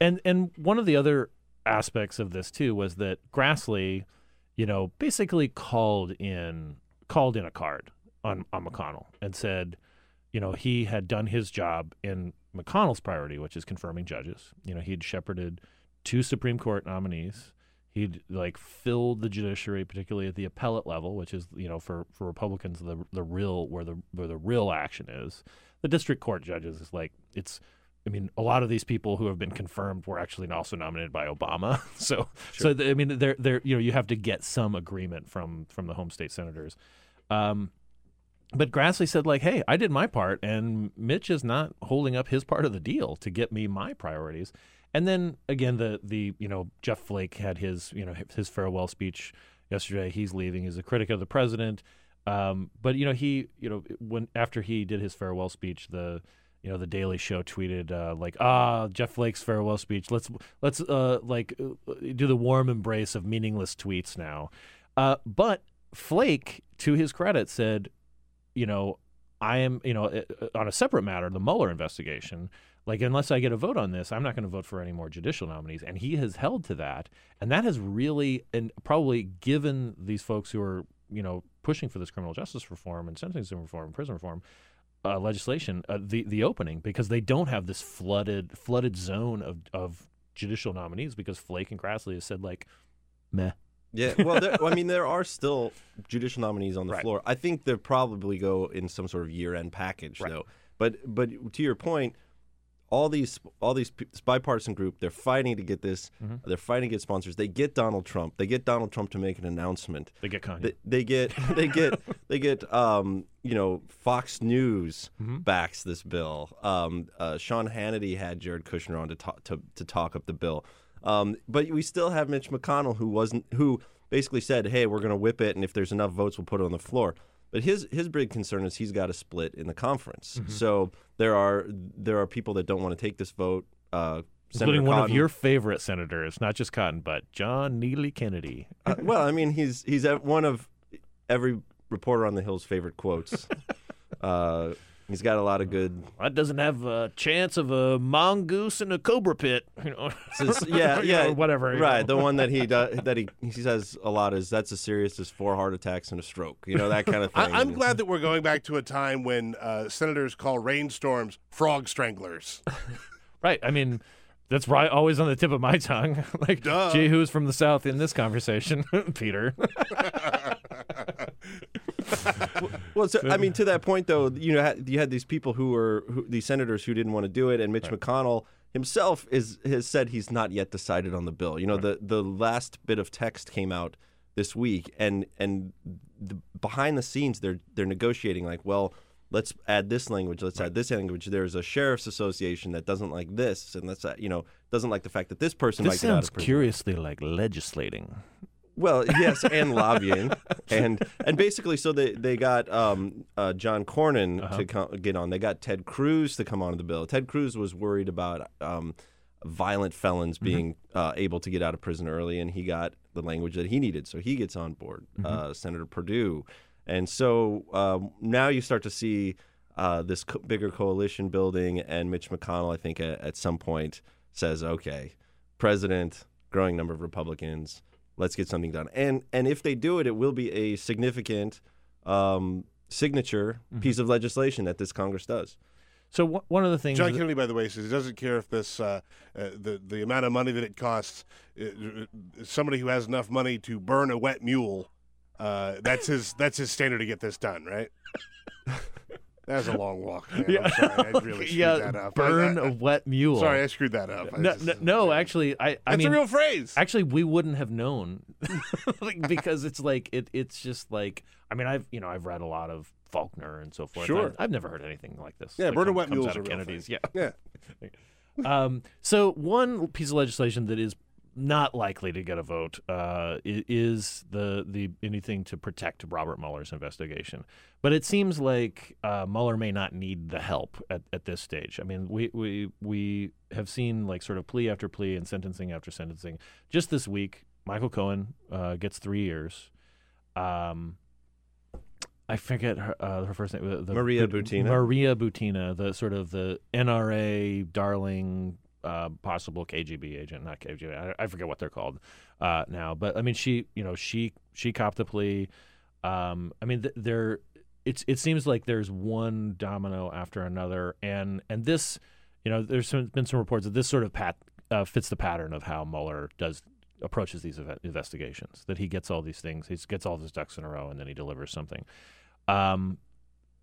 And and one of the other aspects of this too was that Grassley, you know, basically called in called in a card on on McConnell and said, you know, he had done his job in McConnell's priority, which is confirming judges. You know, he'd shepherded two Supreme Court nominees. He'd like filled the judiciary, particularly at the appellate level, which is you know for, for Republicans the the real where the where the real action is. The district court judges is like it's I mean, a lot of these people who have been confirmed were actually also nominated by Obama. So, so th- I mean, they're they're you know you have to get some agreement from from the home state senators. Um, but Grassley said like, "Hey, I did my part, and Mitch is not holding up his part of the deal to get me my priorities." and then again, the the you know Jeff Flake had his you know his farewell speech yesterday. He's leaving. He's a critic of the president. Um, but you know he you know when after he did his farewell speech, the you know the Daily Show tweeted uh, like ah Jeff Flake's farewell speech. Let's let's uh, like uh, do the warm embrace of meaningless tweets now. Uh, but Flake, to his credit, said, you know, I am you know uh, on a separate matter, the Mueller investigation. Like unless I get a vote on this, I'm not going to vote for any more judicial nominees. And he has held to that, and that has really and probably given these folks who are you know pushing for this criminal justice reform and sentencing reform, and prison reform uh, legislation, uh, the the opening because they don't have this flooded flooded zone of of judicial nominees because Flake and Grassley has said like, meh. Yeah, well, there, I mean, there are still judicial nominees on the Right. floor. I think they'll probably go in some sort of year-end package, Right. though. But but to your point, all these all these bipartisan group, they're fighting to get this. Mm-hmm. They're fighting to get sponsors. They get Donald Trump. They get Donald Trump to make an announcement. They get Kanye. They, they get they get they get um, you know Fox News Mm-hmm. backs this bill. Um, uh, Sean Hannity had Jared Kushner on to talk to, to talk up the bill. Um, but we still have Mitch McConnell who wasn't who basically said, "Hey, we're going to whip it, and if there's enough votes, we'll put it on the floor." But his his big concern is he's got a split in the conference. Mm-hmm. So there are there are people that don't want to take this vote. Uh, Senator including one of your favorite senators, not just Cotton, but John Neely Kennedy. Uh, well, I mean, he's he's one of every reporter on the Hill's favorite quotes. uh, he's got a lot of good. That doesn't have a chance of a mongoose in a cobra pit. You know, says- yeah, You know, yeah, whatever. Right, know. the one that he does, that he he says a lot is that's as serious as four heart attacks and a stroke. You know that kind of thing. I, I'm glad that we're going back to a time when uh, senators call rainstorms frog stranglers. Right. I mean, that's right. Always on the tip of my tongue. like, Duh. gee, who's from the South in this conversation? Peter. Well, so, I mean, to that point though, you know, you had these people who were who, these senators who didn't want to do it, and Mitch McConnell himself is has said he's not yet decided on the bill. You know, the the last bit of text came out this week, and and the, behind the scenes they're they're negotiating like, well, let's add this language, let's add this language. There's a sheriff's association that doesn't like this, and that's you know doesn't like the fact that this person this might get out sounds of prison. curiously like legislating. Well, yes, and lobbying, and and basically, so they they got um, uh, John Cornyn Uh-huh. to co- get on. They got Ted Cruz to come on the bill. Ted Cruz was worried about um, violent felons Mm-hmm. being uh, able to get out of prison early, and he got the language that he needed, so he gets on board. Mm-hmm. Uh, Senator Perdue, and so um, now you start to see uh, this co- bigger coalition building, and Mitch McConnell, I think, at, at some point says, "Okay, president, growing number of Republicans." let's get something done. And and if they do it, it will be a significant um, signature Mm-hmm. piece of legislation that this Congress does. So wh- one of the things. John Kennedy, by the way, says he doesn't care if this uh, uh, the the amount of money that it costs. Uh, uh, somebody who has enough money to burn a wet mule. Uh, that's his that's his standard to get this done, right? That was a long walk. Man. I'm sorry, I really screwed yeah, that up. burn I- I- a wet mule. Sorry, I screwed that up. No, just- no, no, actually, I, I That's mean, a real phrase. Actually, we wouldn't have known like, because it's like it. It's just like I mean, I've you know I've read a lot of Faulkner and so forth. Sure. I've, I've never heard anything like this. Yeah, that burn a wet mule's out of Kennedy's. thing. Yeah. Yeah. Um, so one piece of legislation that is not likely to get a vote uh, is the the anything to protect Robert Mueller's investigation. But it seems like uh, Mueller may not need the help at, at this stage. I mean, we, we we have seen like sort of plea after plea and sentencing after sentencing. Just this week, Michael Cohen uh, gets three years. Um, I forget her, uh, her first name. the- Maria Butina? Maria Butina, the sort of the NRA darling, uh, possible KGB agent, not KGB. I, I forget what they're called uh, now. But I mean, she, you know, she she copped the plea. Um, I mean, th- there, it's it seems like there's one domino after another, and and this, you know, there's some, been some reports that this sort of pat uh, fits the pattern of how Mueller does approaches these investigations. That he gets all these things, he gets all his ducks in a row, and then he delivers something. Um,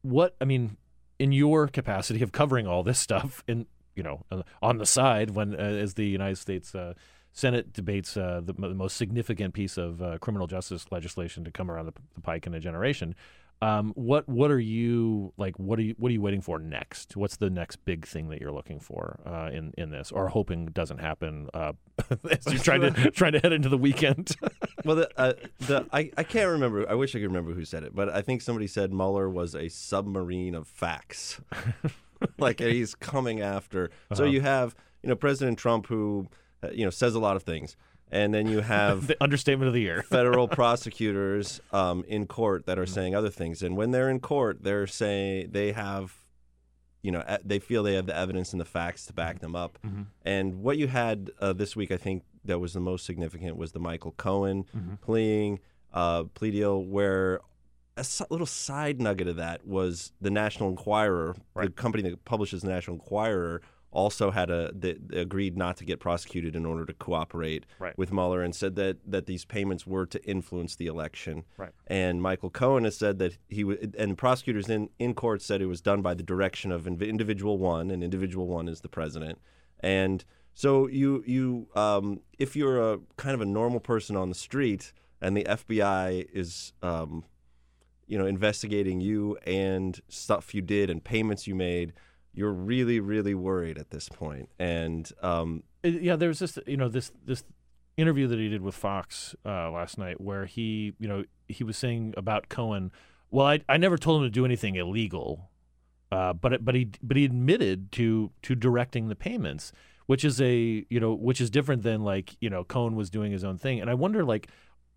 what I mean, in your capacity of covering all this stuff, in you know, uh, on the side when uh, as the United States uh, Senate debates uh, the, m- the most significant piece of uh, criminal justice legislation to come around the, the pike in a generation. Um, what what are you like? What are you what are you waiting for next? What's the next big thing that you're looking for uh, in in this, or hoping doesn't happen uh, as you're trying to trying to head into the weekend? well, the, uh, the I, I can't remember. I wish I could remember who said it, but I think somebody said Mueller was a submarine of facts. like he's coming after. So Uh-huh. you have you know President Trump who uh, you know says a lot of things, and then you have the understatement of the year. federal prosecutors um, in court that are Mm-hmm. saying other things, and when they're in court, they're saying they have. You know, they feel they have the evidence and the facts to back them up. Mm-hmm. And what you had uh, this week, I think, that was the most significant was the Michael Cohen Mm-hmm. pleading uh, plea deal, where a little side nugget of that was the National Enquirer, the company that publishes the National Enquirer, also had a agreed not to get prosecuted in order to cooperate Right. with Mueller, and said that that these payments were to influence the election. Right. And Michael Cohen has said that he and prosecutors in in court said it was done by the direction of inv- individual one, and individual one is the president. And so you you um, if you're a kind of a normal person on the street, and the FBI is um, you know investigating you and stuff you did and payments you made, you're really really worried at this point. And um, Uh, yeah, there was this, you know, this this interview that he did with Fox uh, last night, where he, you know, he was saying about Cohen. Well, I I never told him to do anything illegal, uh, but but he but he admitted to to directing the payments, which is a you know which is different than like you know Cohen was doing his own thing, and I wonder like.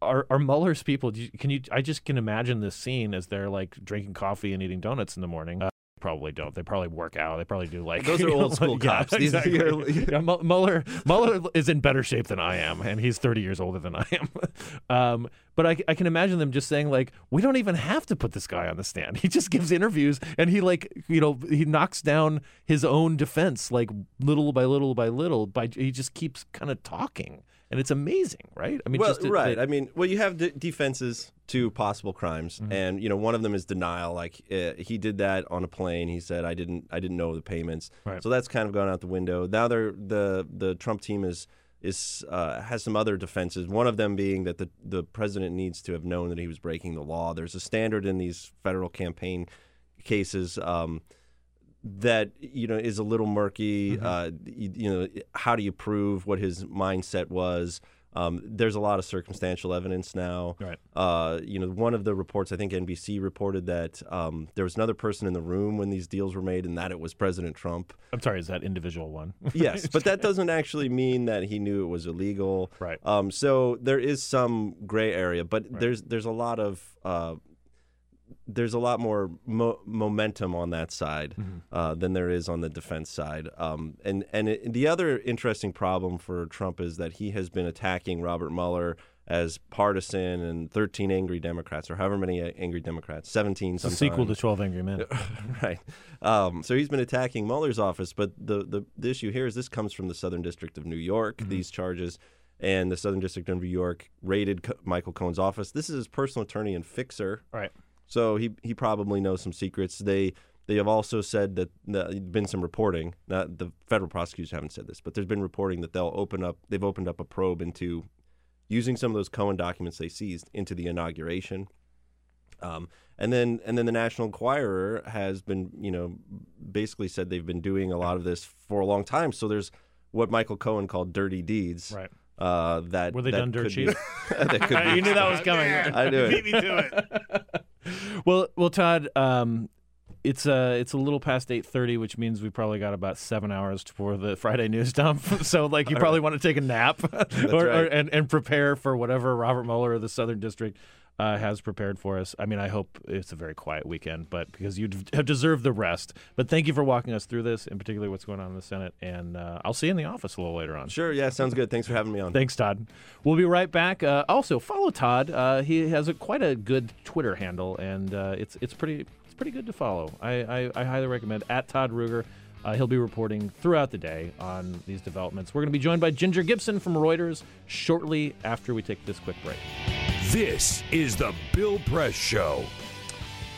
Are, are Mueller's people? do you- Can you? I just can imagine this scene as they're like drinking coffee and eating donuts in the morning. Uh, probably don't. They probably work out. They probably do like Those are you know, old school yeah, cops. These are exactly. your- yeah, Mu- Mueller Mueller is in better shape than I am, and he's 30 years older than I am. um, but I, I can imagine them just saying like, we don't even have to put this guy on the stand. He just gives interviews, and he like you know he knocks down his own defense like little by little by little. By he just keeps kind of talking, and it's amazing, right? I mean, well, just that- right. that- I mean, well, you have de- defenses to possible crimes, Mm-hmm. and you know, one of them is denial. Like uh, he did that on a plane. He said, "I didn't, I didn't know the payments." Right. So that's kind of gone out the window. Now they're the the Trump team is is uh, has some other defenses. One of them being that the the president needs to have known that he was breaking the law. There's a standard in these federal campaign cases. Um, that you know is a little murky. Mm-hmm. Uh, you, you know, how do you prove what his mindset was? Um, there's a lot of circumstantial evidence now. Right. Uh, you know, one of the reports I think NBC reported that um, there was another person in the room when these deals were made, and that it was President Trump. I'm sorry, is that individual one? Yes, but that doesn't actually mean that he knew it was illegal. Right. Um, so there is some gray area, but there's there's a lot of uh, there's a lot more mo- momentum on that side Mm-hmm. uh, than there is on the defense side. Um, and and it, the other interesting problem for Trump is that he has been attacking Robert Mueller as partisan and 13 angry Democrats, or however many angry Democrats, 17 It's a sometimes. sequel to 12 Angry Men. right. Um, so he's been attacking Mueller's office, but the, the the issue here is this comes from the Southern District of New York. Mm-hmm. These charges, and the Southern District of New York raided Michael Cohen's office. This is his personal attorney and fixer. Right. So he he probably knows some secrets. They they have also said that that been some reporting. Not the federal prosecutors haven't said this, but there's been reporting that they'll open up. They've opened up a probe into using some of those Cohen documents they seized into the inauguration. Um, and then and then the National Enquirer has been you know basically said they've been doing a lot of this for a long time. So there's what Michael Cohen called dirty deeds. Right. Uh, that Were they that done dirt cheap? be- that you knew that was coming. I knew it. Beat me to it. well, well, Todd, um, it's uh, it's a little past eight thirty, which means we probably got about seven hours for the Friday news dump. so, like, you probably want to take a nap, or, or and, and prepare for whatever Robert Mueller or the Southern District uh, has prepared for us. I mean, I hope it's a very quiet weekend, but because you have deserved the rest. But thank you for walking us through this, in particular what's going on in the Senate. And uh, I'll see you in the office a little later on. Sure. Yeah. Sounds good. Thanks for having me on. Thanks, Todd. We'll be right back. Uh, also, follow Todd. Uh, he has a, quite a good Twitter handle, and uh, it's it's pretty it's pretty good to follow. I, I, I highly recommend at Todd Ruger. Uh, he'll be reporting throughout the day on these developments. We're going to be joined by Ginger Gibson from Reuters shortly after we take this quick break. This is the Bill Press Show.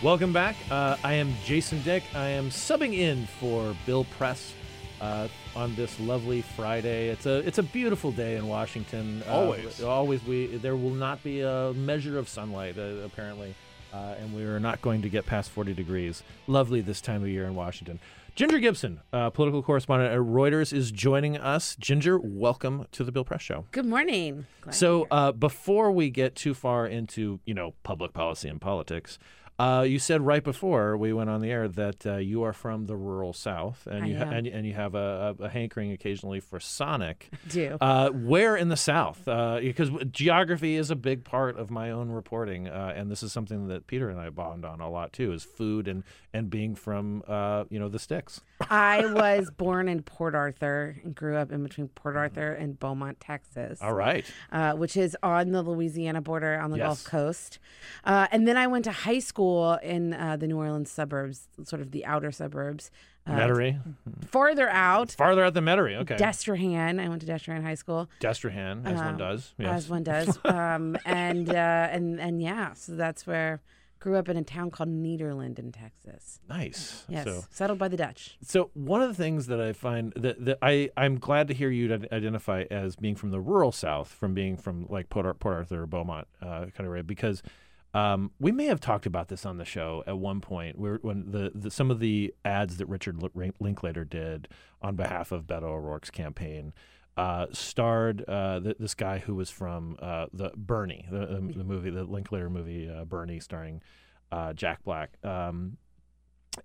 Welcome back. Uh, I am Jason Dick. I am subbing in for Bill Press uh, on this lovely Friday. It's a it's a beautiful day in Washington. Uh, Always. always. We there will not be a measure of sunlight uh, apparently uh, and we are not going to get past 40 degrees. Lovely this time of year in Washington. Ginger Gibson, uh, political correspondent at Reuters, is joining us. Ginger, welcome to the Bill Press Show. Good morning. Glad So, uh, before we get too far into you know public policy and politics, uh, you said right before we went on the air that uh, you are from the rural South, and I you am. and, and you have a, a, a hankering occasionally for Sonic. do. Uh, where in the South? Uh, because geography is a big part of my own reporting, uh, and this is something that Peter and I bond on a lot too: is food and and being from uh, you know the sticks. I was born in Port Arthur and grew up in between Port Arthur and Beaumont, Texas. All right. Uh, which is on the Louisiana border on the Yes. Gulf Coast. Uh, and then I went to high school in uh, the New Orleans suburbs, sort of the outer suburbs. Uh, Metairie, Farther out, farther out than Metairie. Okay. Destrehan. I went to Destrehan High School. Destrehan, as one Um, does. Yes. As one does. um, and, uh, and, and yeah, so that's where grew up in a town called Nederland in Texas. Nice. Yes, So, settled by the Dutch. so one of the things that I find that, that I I'm glad to hear you identify as being from the rural South, from being from like Port, Ar- Port Arthur or Beaumont uh, kind of area, because um, we may have talked about this on the show at one point, where when the, the some of the ads that Richard Linklater did on behalf of Beto O'Rourke's campaign. Uh, starred uh, th- this guy who was from uh, the Bernie, the, the, the movie, the Linklater movie uh, Bernie, starring uh, Jack Black. Um,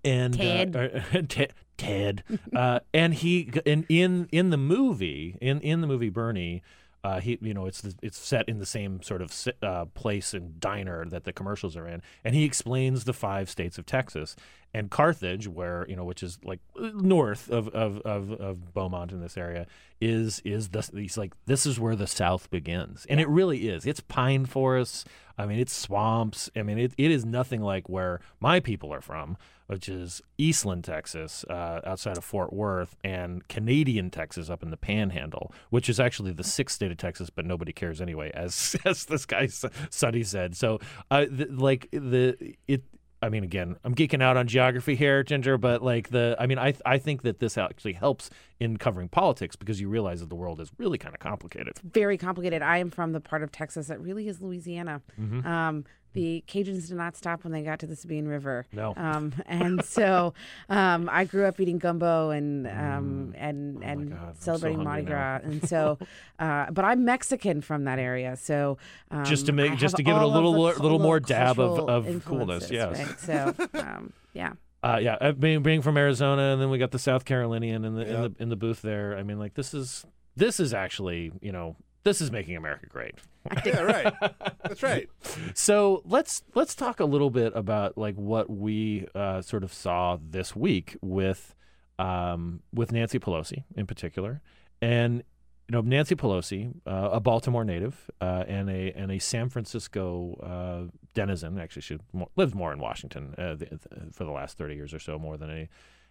and Ted. uh, Ted, Ted. uh, and he in in in the movie in in the movie Bernie. Uh, he, you know, it's the, it's set in the same sort of uh, place and diner that the commercials are in, and he explains the five states of Texas and Carthage, where you know, which is like north of of, of, of Beaumont in this area, is is the he's like this is where the South begins, and it really is. It's pine forests. I mean, it's swamps. I mean, it, it is nothing like where my people are from, which is Eastland, Texas, uh, outside of Fort Worth, and Canadian Texas up in the Panhandle, which is actually the sixth state of Texas, but nobody cares anyway, as as this guy Sonny said. So, uh, like the it. I mean, again, I'm geeking out on geography here, Ginger, but like the, I mean, I I think that this actually helps in covering politics because you realize that the world is really kind of complicated. very complicated. I am from the part of Texas that really is Louisiana. Mm-hmm. Um, the Cajuns did not stop when they got to the Sabine River. No. Um, and so um, I grew up eating gumbo and um, and and Mm. Oh God, I'm so celebrating Mardi Gras. now. And so, uh, but I'm Mexican from that area. So um, Just to make- just to give it a all little the more- little more dab of- of coolness, influences, yes. Right? So um, yeah. Uh, yeah, uh, being being from Arizona, and then we got the South Carolinian in the in the in the booth there. I mean, like this is this is actually you know this is making America great. Yeah, right. That's right. So let's let's talk a little bit about like what we uh, sort of saw this week with um, with Nancy Pelosi in particular, and you know Nancy Pelosi, uh, a Baltimore native uh, and a and a San Francisco uh, denizen. Actually, she lived more in Washington uh, the, for the last thirty years or so, more than any,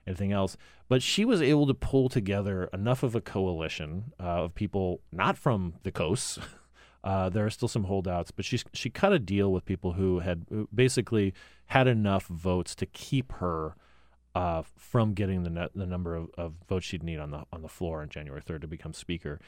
anything else. But she was able to pull together enough of a coalition uh, of people not from the coasts. Uh, there are still some holdouts, but she she cut a deal with people who had basically had enough votes to keep her uh, from getting the the number of, of votes she'd need on the on the floor on January third to become speaker.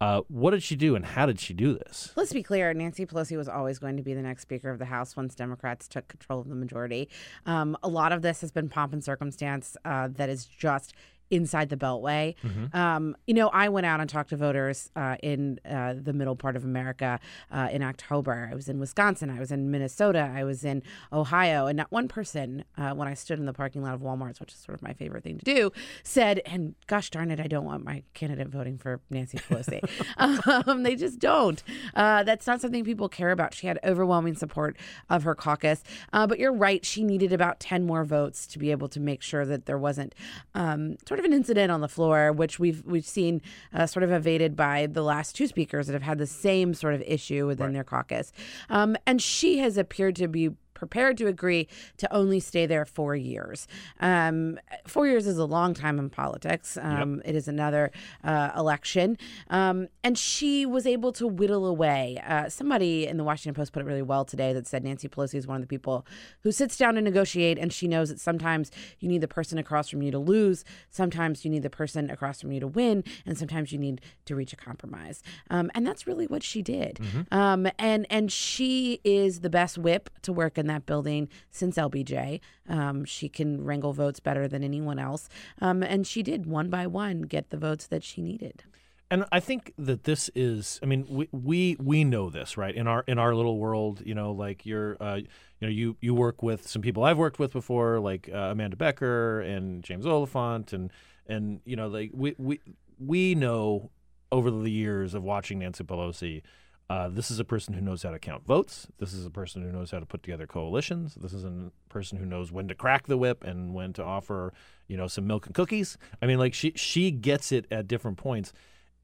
Uh, what did she do, and how did she do this? Let's be clear. Nancy Pelosi was always going to be the next Speaker of the House once Democrats took control of the majority. Um, a lot of this has been pomp and circumstance uh, that is just inside the Beltway. Um, you know, I went out and talked to voters uh, in uh, the middle part of America uh, in October. I was in Wisconsin. I was in Minnesota. I was in Ohio. And not one person, uh, when I stood in the parking lot of Walmart's, which is sort of my favorite thing to do, said, and gosh darn it, I don't want my candidate voting for Nancy Pelosi. um, they just don't. Uh, that's not something people care about. She had overwhelming support of her caucus. Uh, but you're right. She needed about 10 more votes to be able to make sure that there wasn't um, sort of an incident on the floor, which we've we've seen uh, sort of evaded by the last two speakers that have had the same sort of issue within their caucus. Um, and she has appeared to be prepared to agree to only stay there four years. Um, four years is a long time in politics. Um, It is another uh, election. Um, and she was able to whittle away. Uh, somebody in the Washington Post put it really well today that said Nancy Pelosi is one of the people who sits down to negotiate, and she knows that sometimes you need the person across from you to lose, sometimes you need the person across from you to win, and sometimes you need to reach a compromise. Um, and that's really what she did. Um, and and she is the best whip to work in that building since LBJ. Um, she can wrangle votes better than anyone else. Um, and she did one by one get the votes that she needed. And I think that this is, I mean, we, we we know this, right? In our in our little world, you know, like you're, uh, you know, you you work with some people I've worked with before, like uh, Amanda Becker and James Oliphant, and and you know, like we we we know over the years of watching Nancy Pelosi. Uh, this is a person who knows how to count votes. This is a person who knows how to put together coalitions. This is a person who knows when to crack the whip and when to offer, you know, some milk and cookies. I mean, like she she gets it at different points.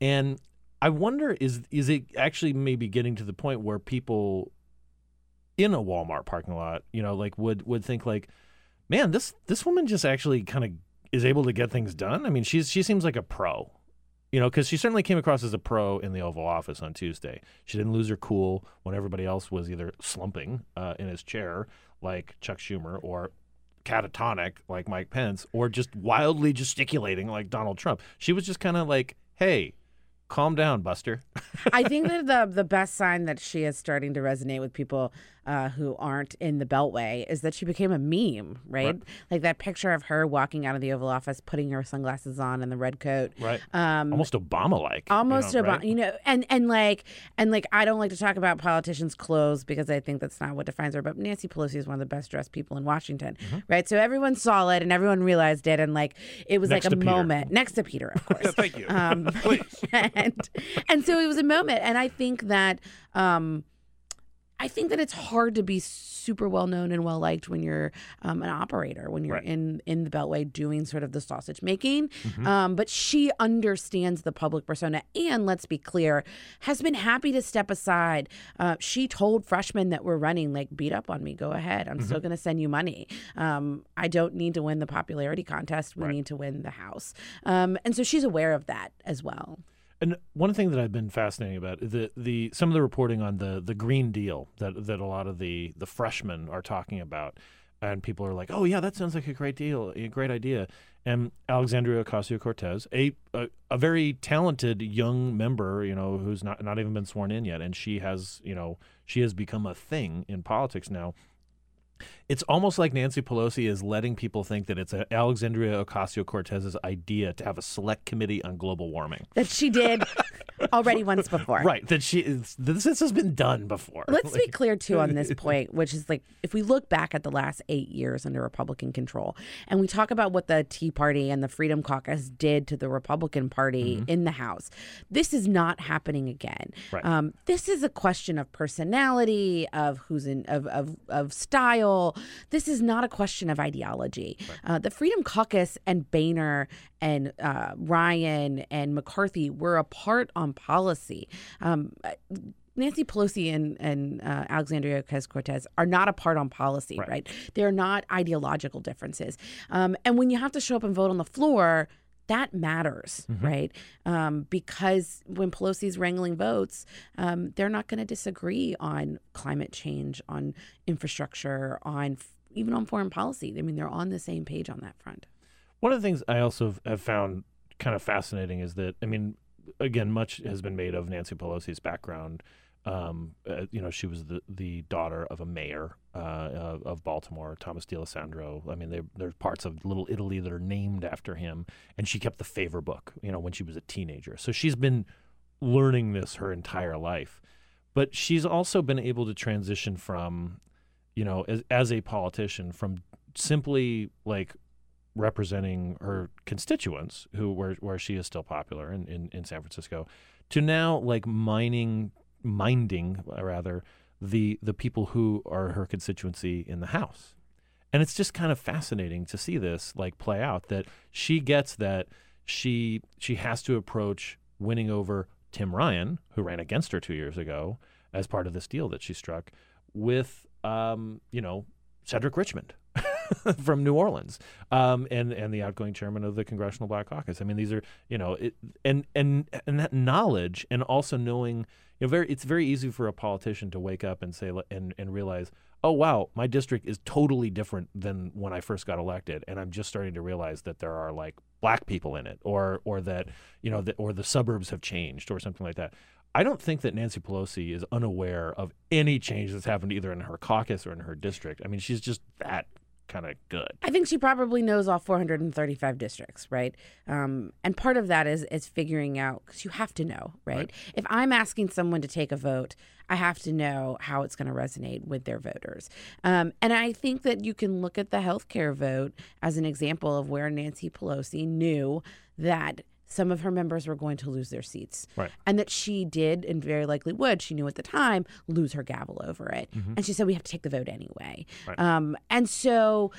And I wonder is is it actually maybe getting to the point where people in a Walmart parking lot, you know, like would would think like, man, this this woman just actually kind of is able to get things done. I mean, she's she seems like a pro. You know, because she certainly came across as a pro in the Oval Office on Tuesday. She didn't lose her cool when everybody else was either slumping uh, in his chair, like Chuck Schumer, or catatonic, like Mike Pence, or just wildly gesticulating, like Donald Trump. She was just kind of like, hey, calm down, Buster. I think that the the best sign that she is starting to resonate with people uh, who aren't in the Beltway is that she became a meme, right? Right. Like that picture of her walking out of the Oval Office, putting her sunglasses on and the red coat, Right. Um, Almost Obama-like. you almost know, about right? you know and and like and like i don't like to talk about politicians clothes because i think that's not what defines her but nancy pelosi is one of the best dressed people in washington Mm-hmm. right so everyone saw it and everyone realized it and like it was Next like a moment next to peter of course Thank you. um, and and so it was a moment and i think that um I think that it's hard to be super well known and well liked when you're um, an operator, when you're Right. in in the Beltway doing sort of the sausage making. Mm-hmm. Um, but she understands the public persona, and let's be clear, has been happy to step aside. Uh, she told freshmen that were running, like, beat up on me, go ahead. I'm Mm-hmm. still going to send you money. Um, I don't need to win the popularity contest. We Right. need to win the House, um, and so she's aware of that as well. And one thing that I've been fascinating about the the some of the reporting on the the Green Deal that that a lot of the the freshmen are talking about, and people are like, "Oh yeah, that sounds like a great deal, a great idea." And Alexandria Ocasio Cortez, a, a a very talented young member, you know, who's not not even been sworn in yet, and she has, you know, she has become a thing in politics now. It's almost like Nancy Pelosi is letting people think that it's a Alexandria Ocasio Cortez's idea to have a select committee on global warming. That she did already once before. Right, that she is, this, this has been done before. Let's be clear too on this point, which is like if we look back at the last eight years under Republican control, and we talk about what the Tea Party and the Freedom Caucus did to the Republican Party in the House, this is not happening again. Right. Um, this is a question of personality, of who's in, of of of style. This is not a question of ideology. Uh, the Freedom Caucus and Boehner and uh, Ryan and McCarthy were apart on policy. Um, Nancy Pelosi and, and uh, Alexandria Ocasio Cortez are not apart on policy, right? They're not ideological differences. Um, and when you have to show up and vote on the floor, that matters, right? Um, because when Pelosi's wrangling votes, um, they're not going to disagree on climate change, on infrastructure, on f- even on foreign policy. I mean, they're on the same page on that front. One of the things I also have found kind of fascinating is that, I mean, again, much has been made of Nancy Pelosi's background. Um, uh, you know, she was the, the daughter of a mayor uh, of, of Baltimore, Thomas D'Alesandro. I mean, there, there's parts of Little Italy that are named after him. And she kept the favor book, you know, when she was a teenager. So she's been learning this her entire life. But she's also been able to transition from, you know, as, as a politician, from simply like representing her constituents who where where she is still popular in, in, in San Francisco to now like mining minding uh, rather the the people who are her constituency in the house. And it's just kind of fascinating to see this like play out that she gets that she she has to approach winning over Tim Ryan who ran against her 2 years ago as part of this deal that she struck with um you know Cedric Richmond from New Orleans, um, and and the outgoing chairman of the Congressional Black Caucus. I mean, these are you know, it, and and and that knowledge, and also knowing, you know, very it's very easy for a politician to wake up and say and and realize, oh wow, my district is totally different than when I first got elected, and I'm just starting to realize that there are like black people in it, or or that you know, that or the suburbs have changed, or something like that. I don't think that Nancy Pelosi is unaware of any change that's happened either in her caucus or in her district. I mean, she's just that kind of good. I think she probably knows all 435 districts, right? Um, and part of that is is figuring out because you have to know, right? right? If I'm asking someone to take a vote, I have to know how it's going to resonate with their voters. Um, and I think that you can look at the healthcare vote as an example of where Nancy Pelosi knew that some of her members were going to lose their seats. Right. And that she did, and very likely would, she knew at the time, lose her gavel over it. Mm-hmm. And she said, we have to take the vote anyway. Right. Um, and so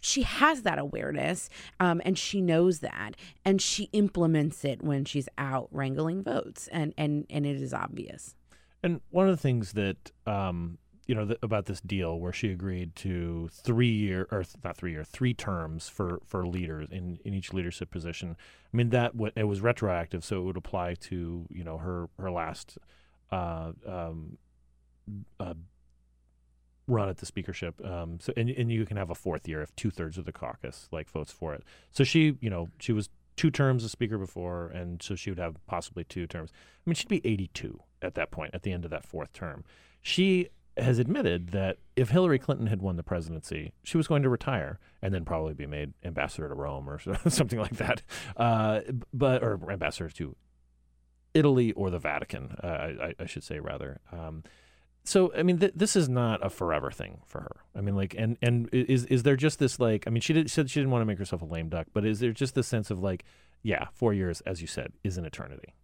she has that awareness um, and she knows that and she implements it when she's out wrangling votes and, and, and it is obvious. And one of the things that um, you know th- about this deal where she agreed to three year or th- not three year three terms for for leaders in in each leadership position. I mean that w- it was retroactive so it would apply to you know her her last uh, um, uh, run at the speakership. Um, so and, and you can have a fourth year if two-thirds of the caucus like votes for it. So she you know she was two terms as speaker before and so she would have possibly two terms. I mean she'd be 82 at that point at the end of that fourth term. She has admitted that if Hillary Clinton had won the presidency, she was going to retire and then probably be made ambassador to Rome or something like that, uh, but or ambassador to Italy or the Vatican, uh, I, I, should say rather. Um, so I mean, th- this is not a forever thing for her. I mean, like, and and is is there just this like? I mean, she did said she didn't want to make herself a lame duck, but is there just this sense of like, yeah, four years, as you said, is an eternity.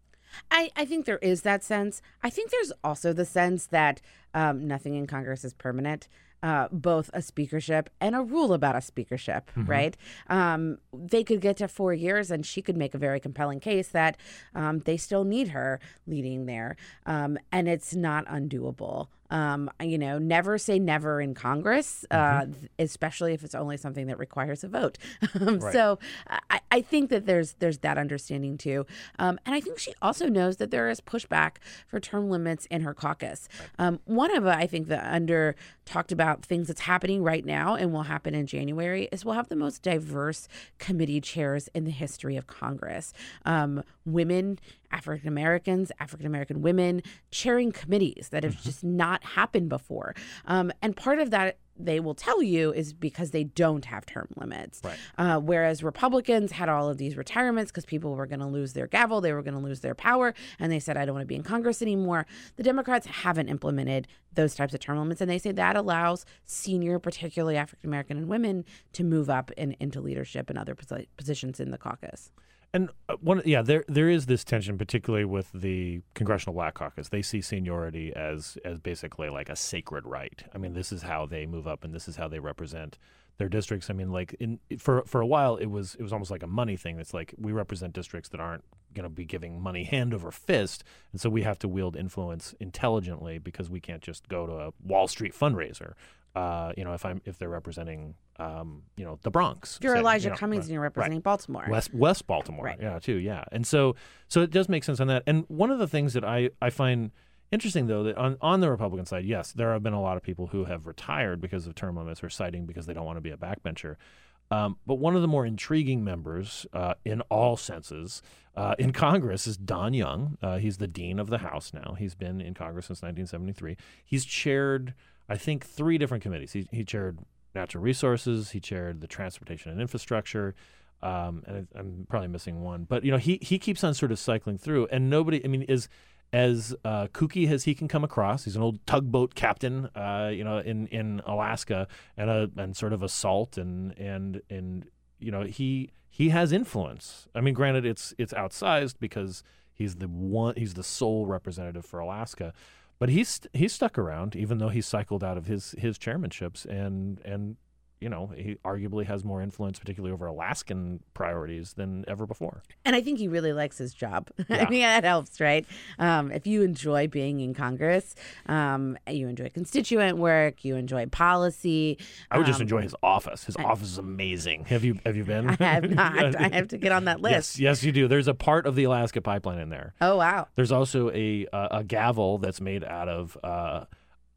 I, I think there is that sense. I think there's also the sense that um, nothing in Congress is permanent. Uh, both a speakership and a rule about a speakership, mm-hmm. right? Um, they could get to four years, and she could make a very compelling case that um, they still need her leading there, um, and it's not undoable. Um, you know, never say never in Congress, uh, mm-hmm. especially if it's only something that requires a vote. Um, right. So I, I, think that there's there's that understanding too, um, and I think she also knows that there is pushback for term limits in her caucus. Right. Um, one of I think the under talked about things that's happening right now and will happen in January is we'll have the most diverse committee chairs in the history of Congress. Um, women African Americans, African American women chairing committees that have mm-hmm. just not happened before. Um, and part of that they will tell you is because they don't have term limits. Right. Uh, whereas Republicans had all of these retirements because people were going to lose their gavel, they were going to lose their power, and they said, I don't want to be in Congress anymore. The Democrats haven't implemented those types of term limits, and they say that allows senior, particularly African American and women, to move up in, into leadership and other positions in the caucus. And uh, one, yeah, there there is this tension, particularly with the Congressional Black Caucus. They see seniority as as basically like a sacred right. I mean, this is how they move up, and this is how they represent their districts. I mean, like in for for a while, it was it was almost like a money thing. It's like we represent districts that aren't going to be giving money hand over fist, and so we have to wield influence intelligently because we can't just go to a Wall Street fundraiser uh, you know, if I'm if they're representing, um, you know, the Bronx. You're say, Elijah you know, Cummings right, and you're representing right. Baltimore, West West Baltimore, right. yeah, too, yeah, and so so it does make sense on that. And one of the things that I I find interesting though that on on the Republican side, yes, there have been a lot of people who have retired because of term limits or citing because they don't want to be a backbencher. Um, but one of the more intriguing members, uh, in all senses, uh, in Congress is Don Young. Uh, he's the dean of the House now. He's been in Congress since 1973. He's chaired I think, three different committees. He, he chaired natural resources, he chaired the transportation and infrastructure, um, and I, am probably missing one. But you know, he he keeps on sort of cycling through, and nobody. I mean, is as uh, kooky as he can come across. He's an old tugboat captain, uh, you know, in, in Alaska, and a and sort of a salt, and and and you know, he he has influence. I mean, granted, it's it's outsized because he's the one, he's the sole representative for Alaska, but he's he's stuck around, even though he's cycled out of his his chairmanships, and and you know, he arguably has more influence, particularly over Alaskan priorities, than ever before. And I think he really likes his job. Yeah. I mean, that helps, right? Um, if you enjoy being in Congress, um, you enjoy constituent work, you enjoy policy. I would just um, enjoy his office. His I, office is amazing. Have you have you been? I have not. I have to get on that list. Yes, yes, you do. There's a part of the Alaska pipeline in there. Oh wow. There's also a uh, a gavel that's made out of. Uh,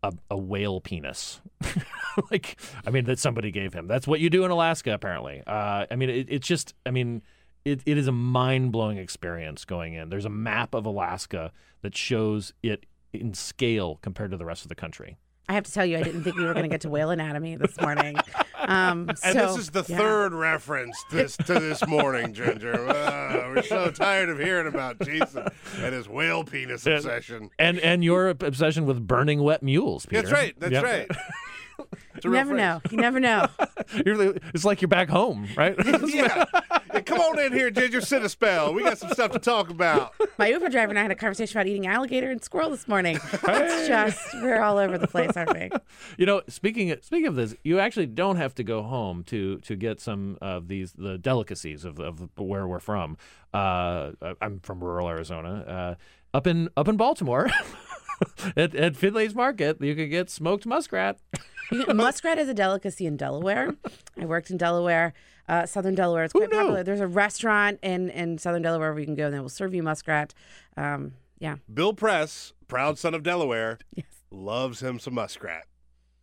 a, a whale penis. like, I mean, that somebody gave him. That's what you do in Alaska, apparently. Uh, I mean, it, it's just, I mean, it, it is a mind blowing experience going in. There's a map of Alaska that shows it in scale compared to the rest of the country. I have to tell you, I didn't think we were going to get to whale anatomy this morning. Um, And so, this is the yeah. third reference this, to this morning, Ginger. Uh, we're so tired of hearing about Jason and his whale penis And- obsession. And and your obsession with burning wet mules, Peter. That's right. That's Yep. right. It's a You never phrase. know. You never know. You're, it's like you're back home, right? yeah. Yeah, Come on in here, Ginger. Sit a spell. We got some stuff to talk about. My Uber driver and I had a conversation about eating alligator and squirrel this morning. It's just we're all over the place, aren't we? You know, speaking of, speaking of this, you actually don't have to go home to to get some of these the delicacies of, of where we're from. Uh, I'm from rural Arizona. Uh, up in up in Baltimore, at, at Finley's Market, you can get smoked muskrat. Muskrat is a delicacy in Delaware. I worked in Delaware, uh, Southern Delaware. It's quite knew? popular. There's a restaurant in, in Southern Delaware where you can go and they will serve you muskrat. Um, yeah. Bill Press, proud son of Delaware, loves him some muskrat.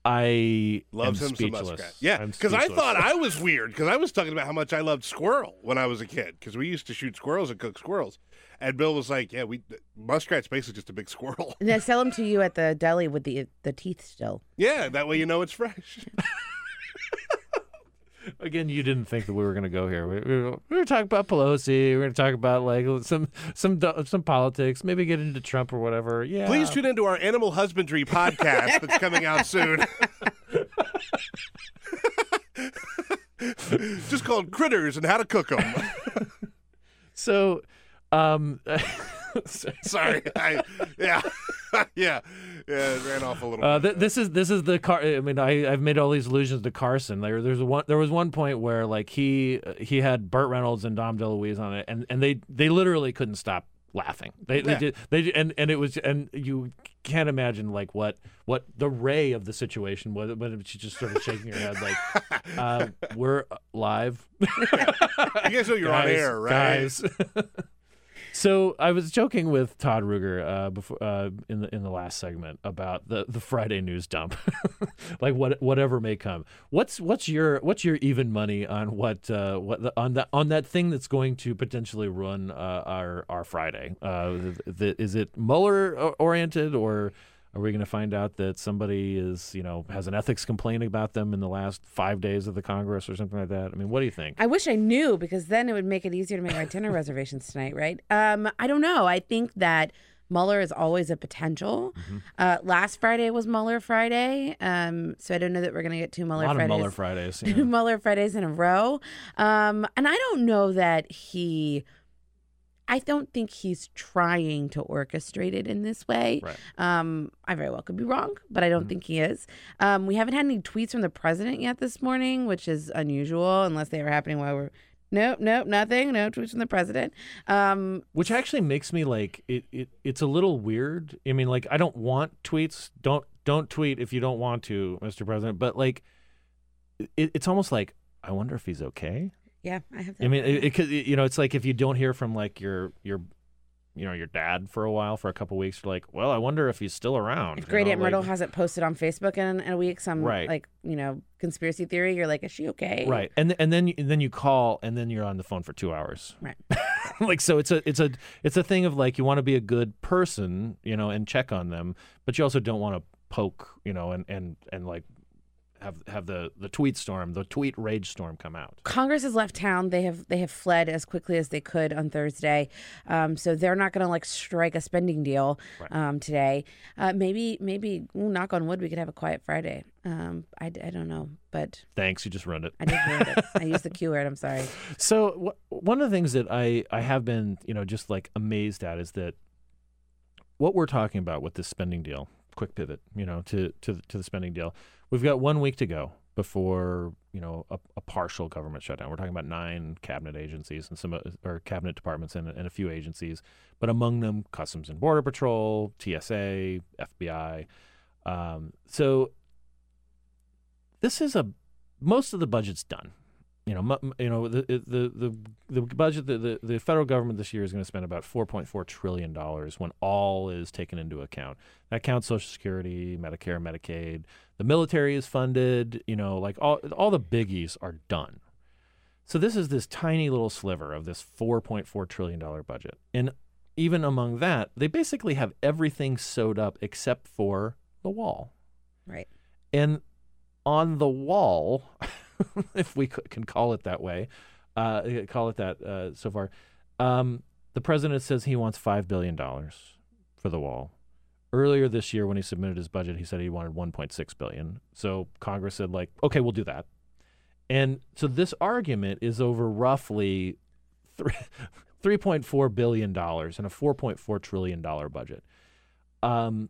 I Loves am him speechless. some muskrat. Yeah, because I thought I was weird because I was talking about how much I loved squirrel when I was a kid because we used to shoot squirrels and cook squirrels. And Bill was like, "Yeah, we muskrat's basically just a big squirrel. And they sell them to you at the deli with the the teeth still. yeah, that way you know it's fresh." Again, you didn't think that we were going to go here. We, we, were, we were talking about Pelosi. We were going to talk about like some some some politics. Maybe get into Trump or whatever. Yeah. Please tune into our animal husbandry podcast that's coming out soon. Just called Critters and How to Cook Them. So, um, Sorry, I, yeah, yeah, yeah. It ran off a little. Uh, bit. th- this is this is the car. I mean, I I've made all these allusions to Carson. There, there's one. There was one point where like he he had Burt Reynolds and Dom DeLuise on it, and and they they literally couldn't stop laughing. They they Yeah. did they and and it was and you can't imagine like what what the ray of the situation was when she just started shaking her head like uh, we're live. you guys know you're on air, right? Guys. So I was joking with Todd Ruger uh, before uh, in the in the last segment about the, the Friday news dump, like what whatever may come. What's what's your what's your even money on what uh, what the, on that on that thing that's going to potentially run uh, our our Friday? Uh, the, the, is it Mueller oriented or? Are we going to find out that somebody is, you know, has an ethics complaint about them in the last five days of the Congress or something like that? I mean, what do you think? I wish I knew because then it would make it easier to make my dinner reservations tonight, right? Um, I don't know. I think that Mueller is always a potential. Mm-hmm. Uh, last Friday was Mueller Friday, um, so I don't know that we're going to get two Mueller A lot Fridays. of Mueller Fridays. yeah. Mueller Fridays in a row, um, and I don't know that he. I don't think he's trying to orchestrate it in this way. Right. Um, I very well could be wrong, but I don't think he is. Um, we haven't had any tweets from the president yet this morning, which is unusual, unless they were happening while we're. Nope, nope, nothing. No tweets from the president. Um, Which actually makes me like it, it. It's a little weird. I mean, like I don't want tweets. Don't don't tweet if you don't want to, Mr. President. But like, it, it's almost like I wonder if he's okay. Yeah, I have that. I mean, it, it, could- you know, it's like if you don't hear from like your your, you know, your dad for a while for a couple weeks, you're like, well, I wonder if he's still around. if Great Aunt like- Myrtle hasn't posted on Facebook in, in a week, some Right. like you know conspiracy theory, you're like, is she okay? Right, and and then you- and then you call, and then you're on the phone for two hours. Right. like so, it's a it's a it's a thing of like you want to be a good person, you know, and check on them, but you also don't want to poke, you know, and and and like have have the the tweet storm, the tweet rage storm come out. Congress has left town. They have they have fled as quickly as they could on Thursday, um, so they're not going to like strike a spending deal um, today. Uh, maybe maybe ooh, knock on wood, we could have a quiet Friday. Um, I, I don't know, but Thanks, you just ruined it. I did ruin it. I used the Q word. I'm sorry. So wh- one of the things that I I have been you know just like amazed at is that what we're talking about with this spending deal. Quick pivot, you know, to to to the spending deal. We've got one week to go before you know a, a partial government shutdown. We're talking about nine cabinet agencies and some uh, or cabinet departments and, and a few agencies, but among them Customs and Border Patrol, TSA, FBI. Um, so this is a most of the budget's done. You know, you know the the the the budget the, the, the federal government this year is going to spend about 4.4 trillion dollars when all is taken into account. That counts Social Security, Medicare, Medicaid. The military is funded. You know, like all all the biggies are done. So this is this tiny little sliver of this 4.4 trillion dollar budget. And even among that, they basically have everything sewed up except for the wall. Right. And on the wall, if we can call it that way, uh, call it that uh, so far, um, the president says he wants $5 billion for the wall. Earlier this year, when he submitted his budget, he said he wanted 1.6 billion. So Congress said, like, okay, we'll do that. And so this argument is over roughly three, $3.4 billion and a $4.4 trillion budget. Um,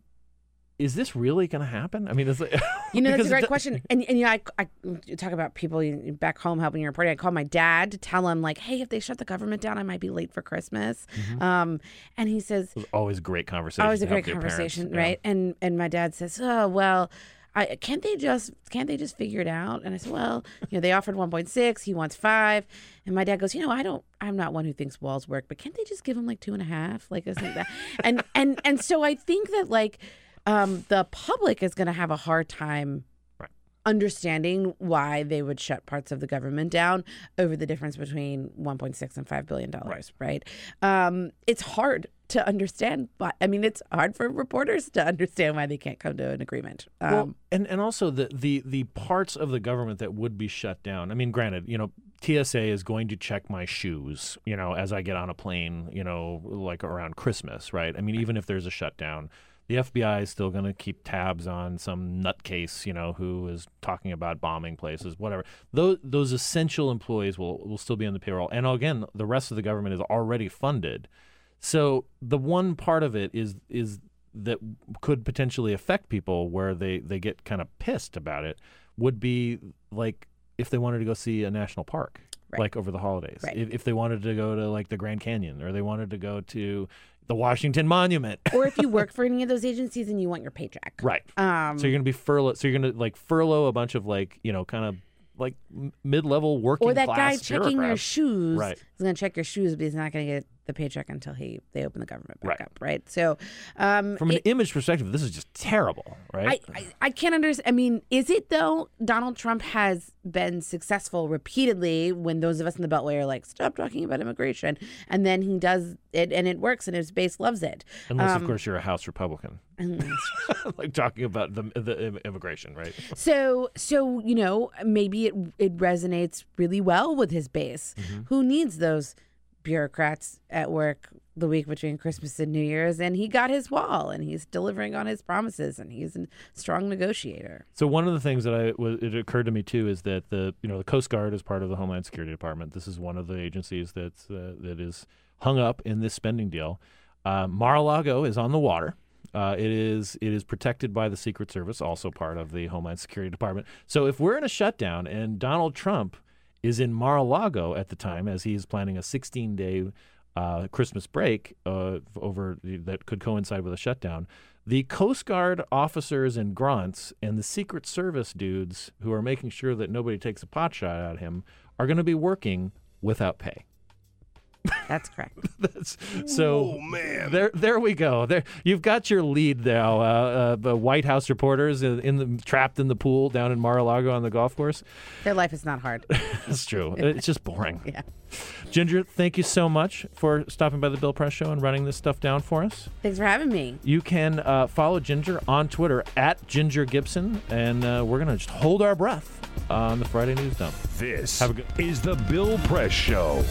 is this really going to happen? I mean, is it, You know, that's a great question. And, and you know, I, I talk about people back home helping your reporting. I call my dad to tell him, like, hey, if they shut the government down, I might be late for Christmas. Mm-hmm. Um, and he says, always great conversation. always a great your parents. conversation, Yeah. right? And and my dad says, oh well. I, can't they just can't they just figure it out? And I said, well, you know, they offered 1.6. He wants five. And my dad goes, you know, I don't. I'm not one who thinks walls work, but can't they just give him like two and a half? Like, isn't that? and and and so I think that like um, the public is going to have a hard time Right. understanding why they would shut parts of the government down over the difference between 1.6 and 5 billion dollars right, Um, it's hard to understand but i mean it's hard for reporters to understand why they can't come to an agreement um, well, and and also the the the parts of the government that would be shut down. I mean, granted, you know, TSA is going to check my shoes, you know, as I get on a plane, you know, like around Christmas, right? I mean, even if there's a shutdown, the FBI is still going to keep tabs on some nutcase, you know, who is talking about bombing places, whatever. Those those essential employees will will still be on the payroll, and again, the rest of the government is already funded. So the one part of it is is that could potentially affect people where they they get kind of pissed about it would be like if they wanted to go see a national park Right. like over the holidays Right. if, if they wanted to go to like the grand canyon or they wanted to go to the washington monument or if you work for any of those agencies and you want your paycheck right um, so you're gonna be furlough so you're gonna like furlough a bunch of like you know kind of like mid-level working or that guy checking your bureaucrats. shoes Right. He's going to check your shoes but he's not going to get the paycheck until he they open the government back Right. up right so um, from an it- image perspective this is just terrible right I, I, I can't understand. I mean, is it though? Donald Trump has been successful repeatedly when those of us in the Beltway are like, stop talking about immigration. And then he does it and it works and his base loves it. unless Um, of course you're a house republican like talking about the, the immigration right So, so you know, maybe it it resonates really well with his base. Mm-hmm. Who needs those bureaucrats at work the week between Christmas and New Year's? And he got his wall, and he's delivering on his promises, and he's a strong negotiator. So one of the things that I it occurred to me too is that the you know the Coast Guard is part of the Homeland Security Department. This is one of the agencies that's uh, that is hung up in this spending deal. Uh, Mar-a-Lago is on the water. Uh, it is it is protected by the Secret Service, also part of the Homeland Security Department. So if we're in a shutdown and Donald Trump is in Mar-a-Lago at the time, as he is planning a 16 day uh, Christmas break uh, over that could coincide with a shutdown. The Coast Guard officers and grunts and the Secret Service dudes who are making sure that nobody takes a pot shot at him are going to be working without pay. That's correct. That's, so there, there we go. There, you've got your lead now. Uh, uh, the White House reporters in, in the trapped in the pool down in Mar-a-Lago on the golf course. Their life is not hard. That's true. It's just boring. Yeah. Ginger, thank you so much for stopping by the Bill Press Show and running this stuff down for us. Thanks for having me. You can uh, follow Ginger on Twitter at Ginger Gibson, and uh, we're gonna just hold our breath on the Friday news dump. This Have a good- is the Bill Press Show.